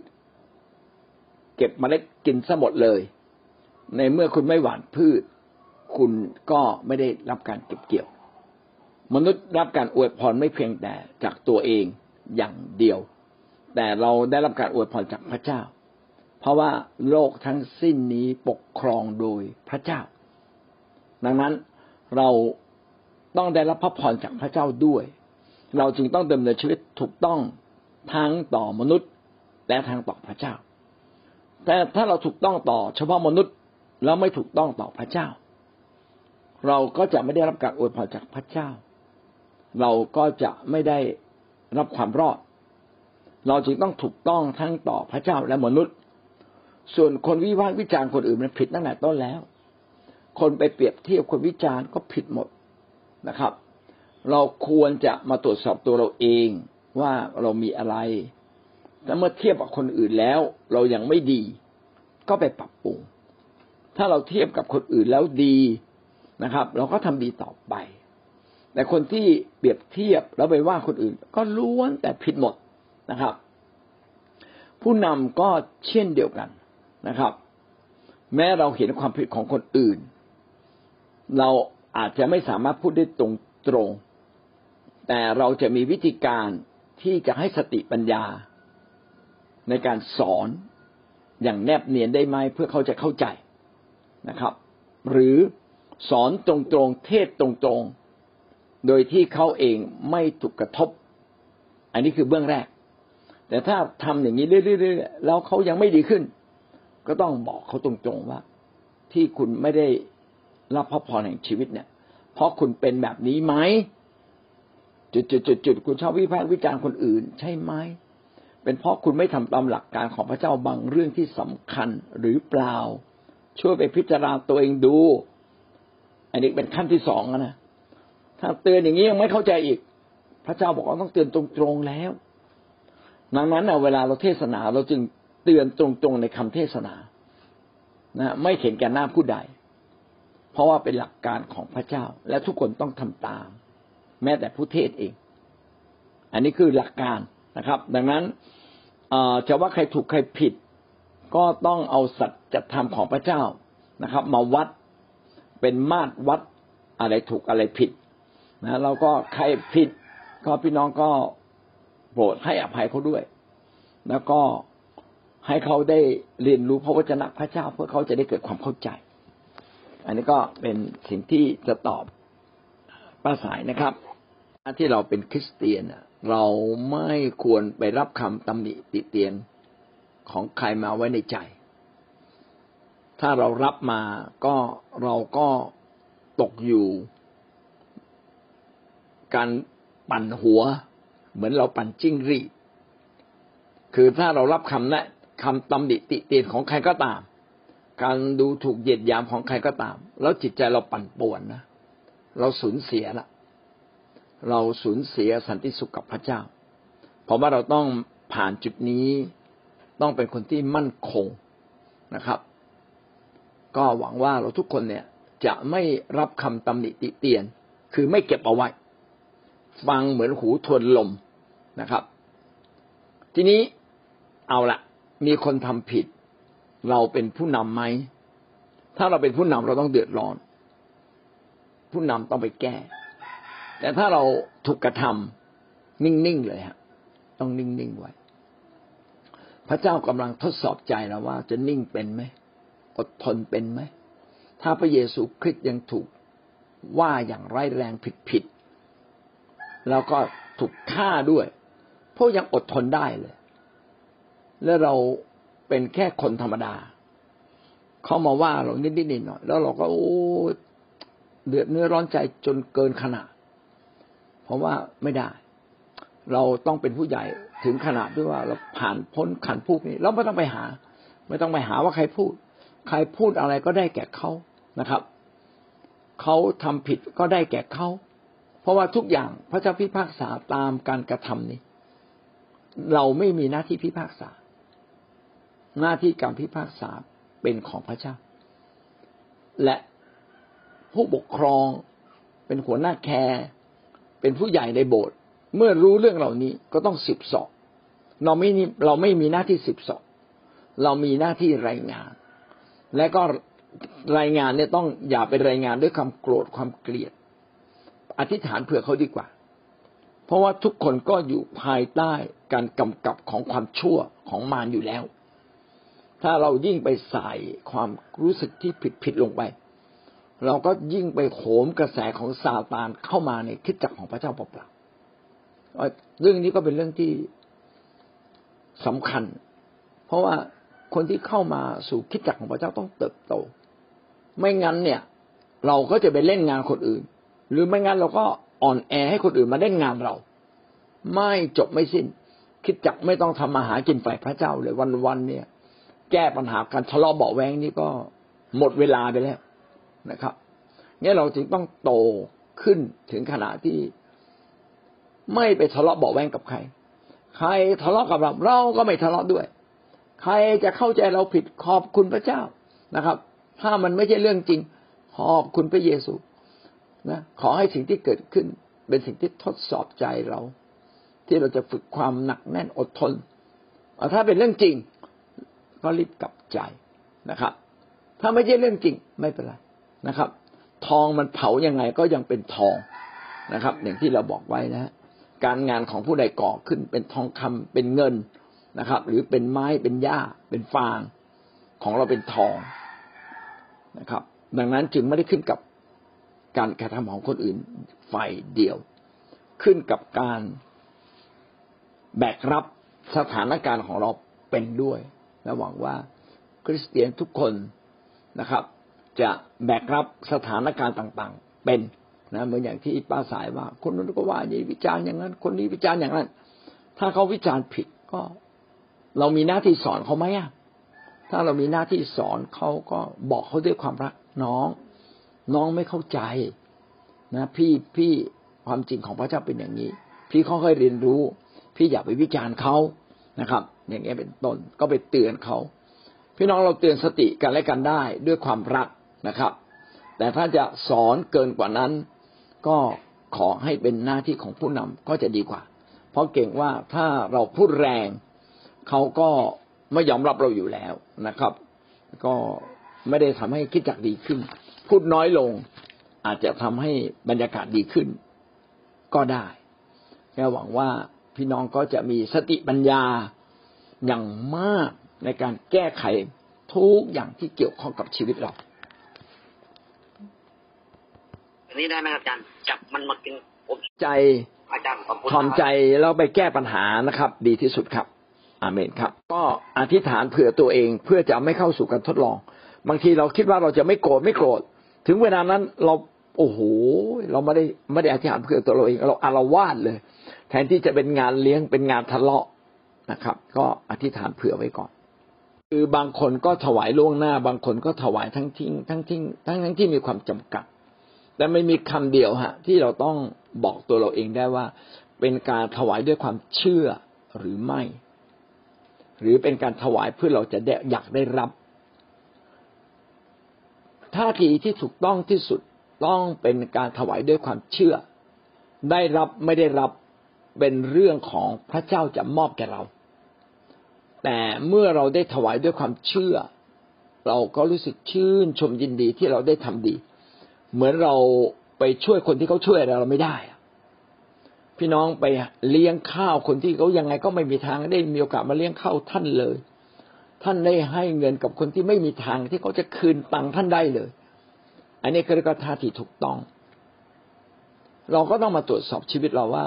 เก็บเมล็ดกินซะหมดเลย ในเมื่อคุณไม่หว่านพืช คุณก็ไม่ได้รับการเก็บเกี่ยว มนุษย์รับการอวยพรไม่เพียงแต่จากตัวเองอย่างเดียว แต่เราได้รับการอวยพรจากพระเจ้า เพราะว่าโลกทั้งสิ้นนี้ปกครองโดยพระเจ้า ดังนั้นเราต้องได้รับพระพรจากพระเจ้าด้วย เราจึงต้องดำเนินชีวิตถูกต้องทั้งต่อมนุษย์และทางต่อพระเจ้า แต่ถ้าเราถูกต้องต่อเฉพาะมนุษย์แล้วไม่ถูกต้องต่อพระเจ้า เราก็จะไม่ได้รับการอวยพรจากพระเจ้า เราก็จะไม่ได้รับความรอด เราจึงต้องถูกต้องทั้งต่อพระเจ้าและมนุษย์ ส่วนคนวิพากษ์วิจารณ์คนอื่นมันผิดตั้งแต่ต้นแล้ว คนไปเปรียบเทียบคนวิจารณ์ก็ผิดหมดนะครับ เราควรจะมาตรวจสอบตัวเราเองว่าเรามีอะไรแต่เมื่อเทียบกับคนอื่นแล้ว เรายังไม่ดี ก็ไปปรับปรุง ถ้าเราเทียบกับคนอื่นแล้วดีนะครับ เราก็ทำดีต่อไป แต่คนที่เปรียบเทียบแล้วไปว่าคนอื่น ก็ล้วนแต่ผิดหมดนะครับ ผู้นำก็เช่นเดียวกันนะครับ แม้เราเห็นความผิดของคนอื่น เราอาจจะไม่สามารถพูดได้ตรงตรงแต่เราจะมีวิธีการที่จะให้สติปัญญา ในการสอนอย่างแนบเนียนได้ไหมเพื่อเขาจะเข้าใจนะครับ หรือสอนตรงๆเทศตรงๆ โดยที่เขาเองไม่ถูกกระทบ อันนี้คือเบื้องแรก แต่ถ้าทำอย่างนี้เรื่อยๆแล้วเขายังไม่ดีขึ้น ก็ต้องบอกเขาตรงๆว่า ที่คุณไม่ได้รับพระพรแห่งชีวิตเนี่ย เพราะคุณเป็นแบบนี้ไหมจุดจุดจุดจุดคุณชอบวิพากษ์วิจารณ์คนอื่น ใช่ไหมเป็นเพราะคุณไม่ทำตามหลักการของพระเจ้าบางเรื่องที่สำคัญหรือเปล่า ช่วยไปพิจารณาตัวเองดู อันนี้เป็นขั้นที่สองนะ ถ้าเตือนอย่างนี้ยังไม่เข้าใจอีก พระเจ้าบอกว่าต้องเตือนตรงๆแล้ว ดังนั้นเวลาเราเทศนาเราจึงเตือนตรงๆในคำเทศนานะไม่เข็นแก่หน้าผู้ใด เพราะว่าเป็นหลักการของพระเจ้า และทุกคนต้องทำตาม แม้แต่ผู้เทศเอง อันนี้คือหลักการนะครับ ดังนั้นจะว่าใครถูกใครผิด ก็ต้องเอาสัจธรรมของพระเจ้านะครับ มาวัดเป็นมาตรวัดอะไรถูกอะไรผิด นะเราก็ใครผิด ก็พี่น้องก็โปรดให้อภัยเขาด้วย แล้วก็ให้เขาได้เรียนรู้พระวจนะพระเจ้าเพื่อเขาจะได้เกิดความเข้าใจ อันนี้ก็เป็นสิ่งที่จะตอบป้าสายนะครับที่เราเป็นคริสเตียนเราไม่ควรไปรับคำตำหนิติเตียนของใครมาไว้ในใจ ถ้าเรารับมาก็เราก็ตกอยู่ การปั่นหัว เหมือนเราปั่นจิ้งรีดคือถ้าเรารับคำนะคำตำหนิติเตียนของใครก็ตาม การดูถูกเหยียดยามของใครก็ตาม แล้วจิตใจเราปั่นป่วนนะเราสูญเสียละเราสูญเสียสันติสุขกับพระเจ้า เพราะว่าเราต้องผ่านจุดนี้ต้องเป็นคนที่มั่นคงนะครับ ก็หวังว่าเราทุกคนเนี่ยจะไม่รับคำตำหนิติเตียน คือไม่เก็บเอาไว้ ฟังเหมือนหูทวนลมนะครับ ทีนี้เอาละมีคนทำผิด เราเป็นผู้นำไหมถ้าเราเป็นผู้นำเราต้องเดือดร้อน ผู้นำต้องไปแก้ แต่ถ้าเราถูกกระทำนิ่งๆเลยฮะต้องนิ่งๆไว้ พระเจ้ากำลังทดสอบใจเราว่า จะนิ่งเป็นไหมอดทนเป็นไหมถ้าพระเยซูคริสต์ยังถูกว่าอย่างร้ายแรงผิดผิดๆ แล้วก็ถูกฆ่าด้วย พวกยังอดทนได้เลย และเราเป็นแค่คนธรรมดา เขามาว่าเรานิดๆหน่อยๆแล้วเราก็โอ้เดือดเนื้อร้อนใจจนเกินขนาดเพราะว่าไม่ได้ เราต้องเป็นผู้ใหญ่ถึงขนาดที่ว่าเราผ่านพ้นขันพูดนี้เราไม่ต้องไปหา ไม่ต้องไปหาว่าใครพูด ใครพูดอะไรก็ได้แก่เขานะครับเขาทำผิดก็ได้แก่เขา เพราะว่าทุกอย่างพระเจ้าพิพากษาตามการกระทำนี้ เราไม่มีหน้าที่พิพากษา หน้าที่การพิพากษาเป็นของพระเจ้า และผู้ปกครองเป็นหัวหน้าแคร์เป็นผู้ใหญ่ในโบสถ์เมื่อรู้เรื่องเหล่านี้ก็ต้องสิบสอบเราไม่เราไม่มีหน้าที่สิบสอบเรามีหน้าที่รายงาน และก็รายงานเนี่ยต้องอย่าไปรายงานด้วยความโกรธความเกลียด อธิษฐานเผื่อเขาดีกว่า เพราะว่าทุกคนก็อยู่ภายใต้การกำกับของความชั่วของมารอยู่แล้ว ถ้าเรายิ่งไปใส่ความรู้สึกที่ผิดผิดลงไป เราก็ยิ่งไปโหมกระแสของซาตานเข้ามาในคิดจักของพระเจ้าเปล่าๆเรื่องนี้ก็เป็นเรื่องที่สำคัญ เพราะว่าคนที่เข้ามาสู่คิดจักของพระเจ้าต้องเติบโต ไม่งั้นเนี่ย เราก็จะไปเล่นงานคนอื่น หรือไม่งั้นเราก็อ่อนแอให้คนอื่นมาเล่นงานเรา ไม่จบไม่สิ้น คิดจักไม่ต้องทำมาหากินฝ่ายพระเจ้าเลยวันๆเนี่ย แก้ปัญหาการทะเลาะเบาแวงนี่ก็หมดเวลาไปแล้วนะครับเนี่ยเราจึงต้องโตขึ้นถึงขนาดที่ไม่ไปทะเลาะเบาแวงกับใคร ใครทะเลาะกับเราเราก็ไม่ทะเลาะด้วย ใครจะเข้าใจเราผิดขอบคุณพระเจ้านะครับ ถ้ามันไม่ใช่เรื่องจริงขอบคุณพระเยซู นะขอให้สิ่งที่เกิดขึ้น เป็นสิ่งที่ทดสอบใจเรา ที่เราจะฝึกความหนักแน่นอดทนถ้าเป็นเรื่องจริง ก็รีบกลับใจนะครับ ถ้าไม่ใช่เรื่องจริงไม่เป็นไรนะครับ ทองมันเผายังไงก็ยังเป็นทองนะครับ อย่างที่เราบอกไว้นะการงานของผู้ใดก่อขึ้นเป็นทองคำเป็นเงินนะครับ หรือเป็นไม้เป็นหญ้า เป็นฟาง ของเราเป็นทองนะครับ ดังนั้นจึงไม่ได้ขึ้นกับ การกระทำของคนอื่นฝ่ายเดียว ขึ้นกับการแบกรับสถานการณ์ของเราเป็นด้วยและหวังว่าคริสเตียนทุกคนนะครับ จะแบกรับสถานการณ์ต่างๆ เป็นนะเหมือนอย่างที่ป้าสายว่า คนนั้นก็ว่าอย่างวิจารณ์อย่างนั้น คนนี้วิจารณ์อย่างนั้น ถ้าเขาวิจารณ์ผิดก็ เรามีหน้าที่สอนเขาไหมอะถ้าเรามีหน้าที่สอนเขาก็บอกเขาด้วยความรักน้อง น้องไม่เข้าใจนะพี่พี่ความจริงของพระเจ้าเป็นอย่างนี้ พี่เขาเคยเรียนรู้ พี่อย่าไปวิจารณ์เขานะครับ อย่างนี้ยเป็นต้นก็ไปเตือนเขาพี่น้องเราเตือนสติกันและกันได้ด้วยความรักนะครับ แต่ถ้าจะสอนเกินกว่านั้น ก็ขอให้เป็นหน้าที่ของผู้นำก็จะดีกว่า เพราะเก่งว่าถ้าเราพูดแรงเขาก็ไม่ยอมรับเราอยู่แล้วนะครับ ก็ไม่ได้ทำให้คิดจักดีขึ้น พูดน้อยลง อาจจะทำให้บรรยากาศดีขึ้น ก็ได้แค่หวังว่าพี่น้องก็จะมีสติปัญญาอย่างมากในการแก้ไขทุกอย่างที่เกี่ยวข้องกับชีวิตเราอันนี้ได้ไหมอาจารย์จับมันมากินผมใจอาจารย์ขอบคุณทอมใจแล้วไปแก้ปัญหานะครับ ดีที่สุดครับ อาเมนครับ ก็อธิษฐานเผื่อตัวเองเพื่อจะไม่เข้าสู่การทดลอง บางทีเราคิดว่าเราจะไม่โกรธไม่โกรธ ถึงเวลานั้นเราโอ้โห เราไม่ได้ไม่ได้อธิษฐานเผื่อตัวเราเอง เราอารวาสเลย แทนที่จะเป็นงานเลี้ยงเป็นงานทะเลาะนะครับ ก็อธิษฐานเผื่อไว้ก่อน คือบางคนก็ถวายล่วงหน้า บางคนก็ถวายทั้งทิ้งทั้งทิ้งทั้งทั้งที่มีความจำกัด แต่ไม่มีคำเดียวฮะ ที่เราต้องบอกตัวเราเองได้ว่า เป็นการถวายด้วยความเชื่อหรือไม่ หรือเป็นการถวายเพื่อเราจะได้อยากได้รับ ท่าทีที่ถูกต้องที่สุดต้องเป็นการถวายด้วยความเชื่อ ได้รับไม่ได้รับเป็นเรื่องของพระเจ้าจะมอบแก่เรา แต่เมื่อเราได้ถวายด้วยความเชื่อ เราก็รู้สึกชื่นชมยินดีที่เราได้ทำดี เหมือนเราไปช่วยคนที่เขาช่วยเราไม่ได้ พี่น้องไปเลี้ยงข้าวคนที่เขายังไงก็ไม่มีทางได้มีโอกาสมาเลี้ยงข้าวท่านเลย ท่านได้ให้เงินกับคนที่ไม่มีทางที่เขาจะคืนตังค์ท่านได้เลย อันนี้ก็เรียกว่าท่าทีถูกต้อง เราก็ต้องมาตรวจสอบชีวิตเราว่า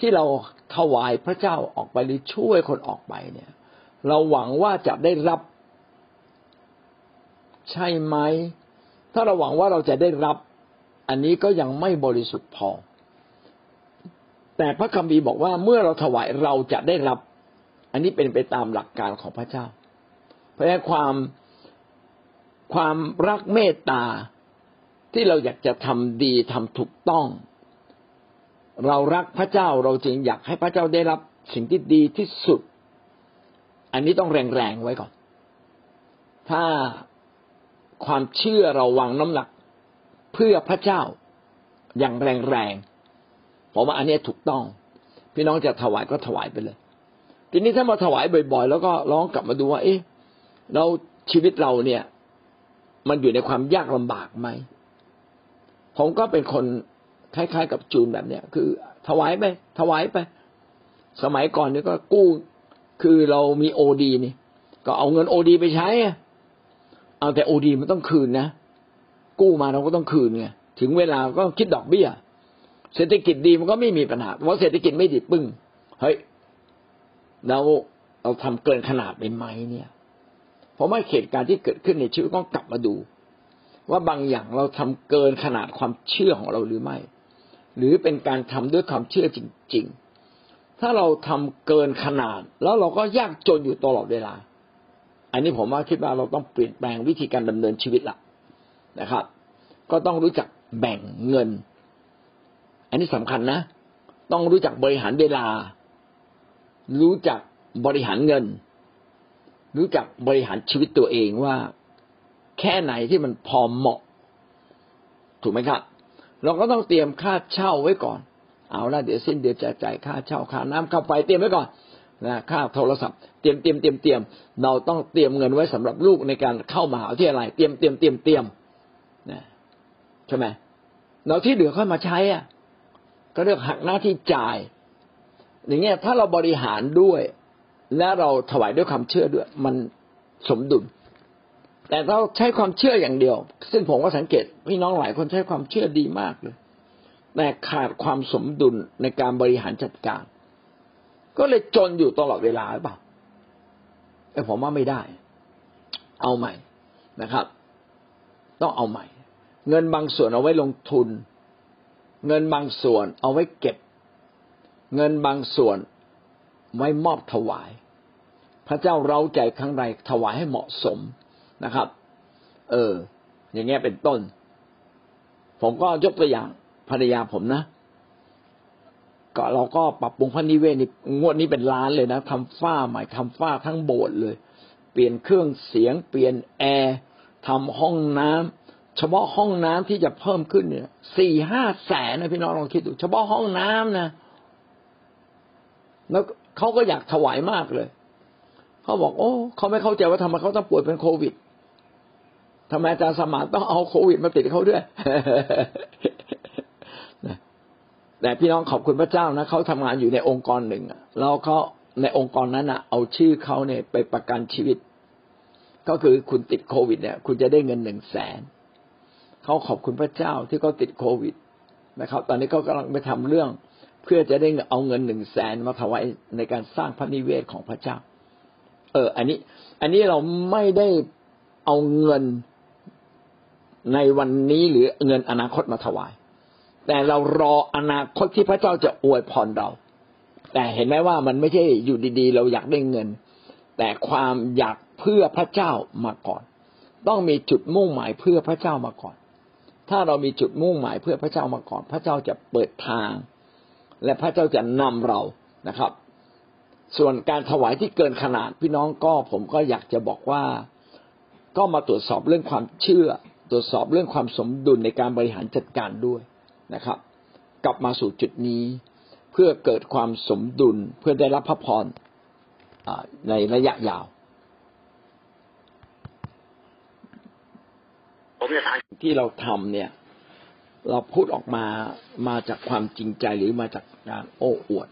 ที่เราถวายพระเจ้าออกไปหรือช่วยคนออกไปเนี่ย เราหวังว่าจะได้รับ ใช่ไหม ถ้าเราหวังว่าเราจะได้รับ อันนี้ก็ยังไม่บริสุทธิ์พอ แต่พระคัมภีร์บอกว่าเมื่อเราถวายเราจะได้รับอันนี้เป็นไปตามหลักการของพระเจ้า เพราะฉะนั้นความความรักเมตตาที่เราอยากจะทำดีทำถูกต้อง เรารักพระเจ้าเราจึงอยากให้พระเจ้าได้รับสิ่งที่ดีที่สุด อันนี้ต้องแรงๆไว้ก่อน ถ้าความเชื่อเราวางน้ำหนักเพื่อพระเจ้าอย่างแรงๆผมว่าอันนี้ถูกต้อง พี่น้องจะถวายก็ถวายไปเลย ทีนี้ถ้ามาถวายบ่อยๆ แล้วก็ร้องกลับมาดูว่า เอ๊ะ เราชีวิตเราเนี่ย มันอยู่ในความยากลำบากไหมผมก็เป็นคนคล้ายๆ กับจูนแบบเนี้ยคือ ถวายไป ถวายไป สมัยก่อนนี่ก็กู้ คือเรามีโอดีนี่ ก็เอาเงินโอดีไปใช้เอาแต่โอดีมันต้องคืนนะกู้มาเราก็ต้องคืนไงถึงเวลาก็คิดดอกเบี้ย เศรษฐกิจดีมันก็ไม่มีปัญหาเพราะเศรษฐกิจไม่ดีปึ้งเฮ้ยเราเราทำเกินขนาดไปไหมเนี่ย เพราะว่าเหตุการณ์ที่เกิดขึ้นในชีวิตต้องกลับมาดู ว่าบางอย่างเราทำเกินขนาดความเชื่อของเราหรือไม่ หรือเป็นการทำด้วยความเชื่อจริง ๆ ถ้าเราทำเกินขนาด แล้วเราก็ยากจนอยู่ตลอดเวลา อันนี้ผมว่าคิดว่าเราต้องเปลี่ยนแปลงวิธีการดำเนินชีวิตละนะครับ ก็ต้องรู้จักแบ่งเงิน อันนี้สำคัญนะ ต้องรู้จักบริหารเวลา รู้จักบริหารเงิน รู้จักบริหารชีวิตตัวเองว่าแค่ไหนที่มันพอเหมาะ ถูกไหมครับ เราก็ต้องเตรียมค่าเช่าไว้ก่อน เอาละเดี๋ยวสิ้นเดือนจะจ่ายค่าเช่าค่าน้ำค่าไฟเตรียมไว้ก่อนนะค่าโทรศัพท์เตรียมเตรียมเตรียมเตรียมเราต้องเตรียมเงินไว้สำหรับลูกในการเข้ามหาวิทยาลัยเตรียมเตรียมเตรียมเตรียมนะใช่ไหมเราที่เหลือค่อยมาใช้อะ ก็เรียกหักหน้าที่จ่าย อย่างเงี้ยถ้าเราบริหารด้วย และเราถวายด้วยความเชื่อด้วย มันสมดุล แต่เราใช้ความเชื่ออย่างเดียว ซึ่งผมก็สังเกตพี่น้องหลายคนใช้ความเชื่อดีมากเลย แต่ขาดความสมดุลในการบริหารจัดการ ก็เลยจนอยู่ตลอดเวลาหรือเปล่าแต่ผมว่าไม่ได้ เอาใหม่นะครับ ต้องเอาใหม่ เงินบางส่วนเอาไว้ลงทุน เงินบางส่วนเอาไว้เก็บ เงินบางส่วน ไว้มอบถวาย พระเจ้าเราใจครั้งใดถวายให้เหมาะสมนะครับ เออ อย่างเงี้ยเป็นต้น ผมก็ยกตัวอย่างภรรยาผมนะก็เราก็ปรับปรุงพระนิเวศนี่งวดนี้เป็นล้านเลยนะทำฝ้าใหม่ทำฝ้าทั้งโบสถ์เลย เปลี่ยนเครื่องเสียง เปลี่ยนแอร์ทำห้องน้ำเฉพาะห้องน้ำที่จะเพิ่มขึ้นเนี่ยสี่ห้าแสนนะพี่น้องลองคิดดู เฉพาะห้องน้ำนะ แล้ว เขาก็อยากถวายมากเลย เขาบอก โอ้เขาไม่เข้าใจว่าทำไมเขาต้องป่วยเป็นโควิดทำไมอาจารย์สมานต้องเอาโควิดมาติดเขาด้วยแต่พี่น้องขอบคุณพระเจ้านะเขาทำงานอยู่ในองค์กรหนึ่งแล้วเขาในองค์กรนั้นอะเอาชื่อเขาเนี่ยไปประกันชีวิต ก็คือคุณติดโควิดเนี่ย คุณจะได้เงินหนึ่งแสนเขาขอบคุณพระเจ้าที่เขาติดโควิดนะครับ ตอนนี้เขากำลังไปทำเรื่อง เพื่อจะได้เอาเงินหนึ่งแสนมาถวายในการสร้างพระนิเวศของพระเจ้า เออ อันนี้ อันนี้เราไม่ได้เอาเงินในวันนี้หรือเงินอนาคตมาถวาย แต่เรารออนาคตที่พระเจ้าจะอวยพรเรา แต่เห็นไหมว่ามันไม่ใช่อยู่ดีๆ เราอยากได้เงิน แต่ความอยากเพื่อพระเจ้ามาก่อน ต้องมีจุดมุ่งหมายเพื่อพระเจ้ามาก่อน ถ้าเรามีจุดมุ่งหมายเพื่อพระเจ้ามาก่อน พระเจ้าจะเปิดทาง และพระเจ้าจะนำเรานะครับ ส่วนการถวายที่เกินขนาดพี่น้องก็ผมก็อยากจะบอกว่า ก็มาตรวจสอบเรื่องความเชื่อ ตรวจสอบเรื่องความสมดุลในการบริหารจัดการด้วยนะครับ กลับมาสู่จุดนี้ เพื่อเกิดความสมดุลเพื่อได้รับพระพรในระยะยาว ที่เราทำเนี่ย เราพูดออกมามาจากความจริงใจหรือมาจาก การโอ้อวด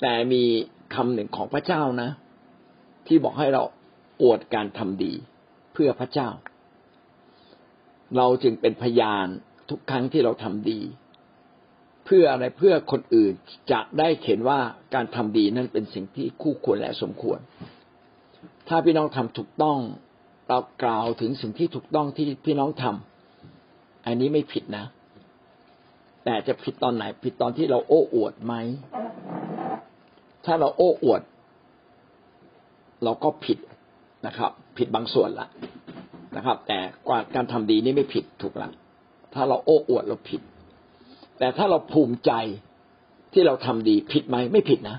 แต่มีคำหนึ่งของพระเจ้านะ ที่บอกให้เราอวดการทำดีเพื่อพระเจ้า เราจึงเป็นพยานทุกครั้งที่เราทำดี เพื่ออะไรเพื่อคนอื่นจะได้เห็นว่าการทำดีนั้นเป็นสิ่งที่คู่ควรและสมควร ถ้าพี่น้องทำถูกต้องเรากล่าวถึงสิ่งที่ถูกต้องที่พี่น้องทำอันนี้ไม่ผิดนะ แต่จะผิดตอนไหน ผิดตอนที่เราโอ้อวดไหม ถ้าเราโอ้อวด เราก็ผิดนะครับ ผิดบางส่วนละนะครับ แต่การทำดีนี่ไม่ผิดถูกละถ้าเราโอ้อวดเราผิด แต่ถ้าเราภูมิใจที่เราทำดีผิดไหมไม่ผิดนะ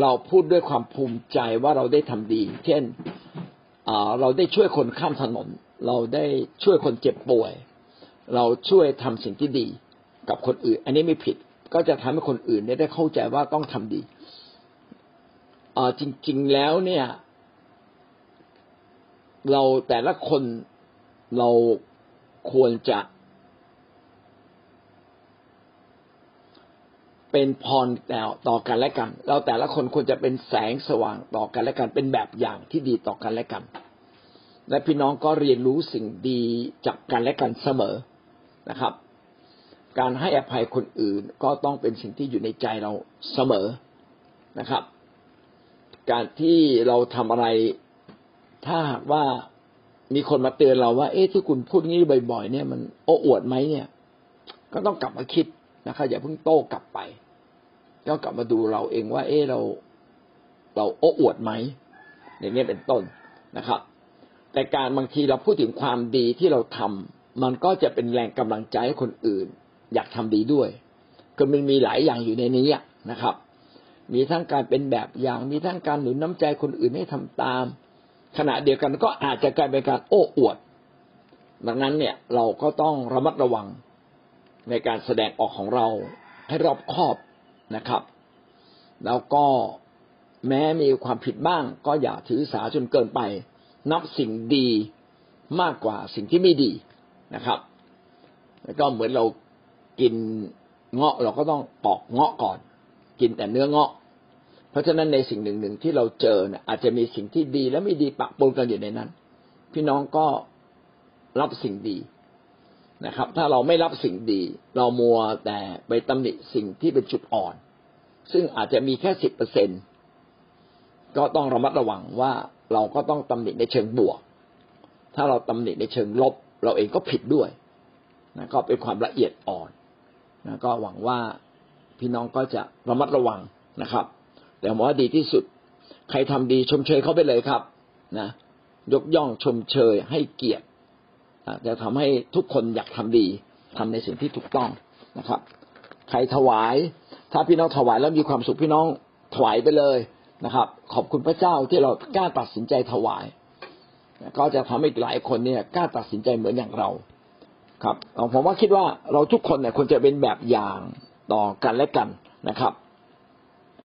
เราพูดด้วยความภูมิใจว่าเราได้ทำดี เช่นเราได้ช่วยคนข้ามถนน เราได้ช่วยคนเจ็บป่วย เราช่วยทำสิ่งที่ดี กับคนอื่น อันนี้ไม่ผิด ก็จะทำให้คนอื่นได้เข้าใจว่าต้องทำดีจริง ๆแล้วเนี่ย เราแต่ละคนเราควรจะเป็นพรแต่ต่อกันและกัน เราแต่ละคนควรจะเป็นแสงสว่างต่อกันและกัน เป็นแบบอย่างที่ดีต่อกันและกัน และพี่น้องก็เรียนรู้สิ่งดีจากกันและกันเสมอนะครับ การให้อภัยคนอื่นก็ต้องเป็นสิ่งที่อยู่ในใจเราเสมอนะครับ การที่เราทำอะไร ถ้าหากว่ามีคนมาเตือนเราว่า เอ๊ะที่คุณพูดงี้บ่อย ๆ เนี่ยมันโอ้อวดไหมเนี่ย ก็ต้องกลับมาคิดนะครับอย่าเพิ่งโต้กลับไปก็กลับมาดูเราเองว่า เอ๊ะเรา เราโอ้อวดไหมอย่างนี้เป็นต้นนะครับ แต่การบางทีเราพูดถึงความดีที่เราทำมันก็จะเป็นแรงกำลังใจให้คนอื่น อยากทำดีด้วยก็มันมีหลายอย่างอยู่ในนี้นะครับ มีทั้งการเป็นแบบอย่างมีทั้งการหนุนน้ำใจคนอื่นให้ทำตาม ขณะเดียวกันก็อาจจะกลายเป็นการโอ้อวด ดังนั้นเนี่ยเราก็ต้องระมัดระวังในการแสดงออกของเราให้รอบคอบนะครับ แล้วก็แม้มีความผิดบ้าง ก็อย่าถือสาจนเกินไป นับสิ่งดีมากกว่าสิ่งที่ไม่ดีนะครับ แล้วก็เหมือนเรา กินเงาะเราก็ต้องปอกเงาะก่อน กินแต่เนื้อเงาะ เพราะฉะนั้นในสิ่งหนึ่งหนึ่งที่เราเจอเนี่ยอาจจะมีสิ่งที่ดีและไม่ดีปะปนกันอยู่ในนั้น พี่น้องก็รับสิ่งดีนะครับ ถ้าเราไม่รับสิ่งดี เรามัวแต่ไปตำหนิสิ่งที่เป็นจุดอ่อน ซึ่งอาจจะมีแค่สิบเปอร์เซ็นก็ต้องระมัดระวังว่าเราก็ต้องตำหนิในเชิงบวก ถ้าเราตำหนิในเชิงลบ เราเองก็ผิดด้วยนะก็เป็นความละเอียดอ่อน นะก็หวังว่าพี่น้องก็จะระมัดระวังนะครับ แต่ว่าดีที่สุด ใครทำดีชมเชยเขาไปเลยครับนะยกย่องชมเชยให้เกียรติจะทำให้ทุกคนอยากทำดีทำในสิ่งที่ถูกต้องนะครับ ใครถวาย ถ้าพี่น้องถวายแล้วมีความสุขพี่น้องถวายไปเลยนะครับ ขอบคุณพระเจ้าที่เรากล้าตัดสินใจถวาย ก็จะทำให้หลายคนเนี่ยกล้าตัดสินใจเหมือนอย่างเรา ครับผมว่าคิดว่าเราทุกคนเนี่ยควรจะเป็นแบบอย่างต่อกันและกันนะครับ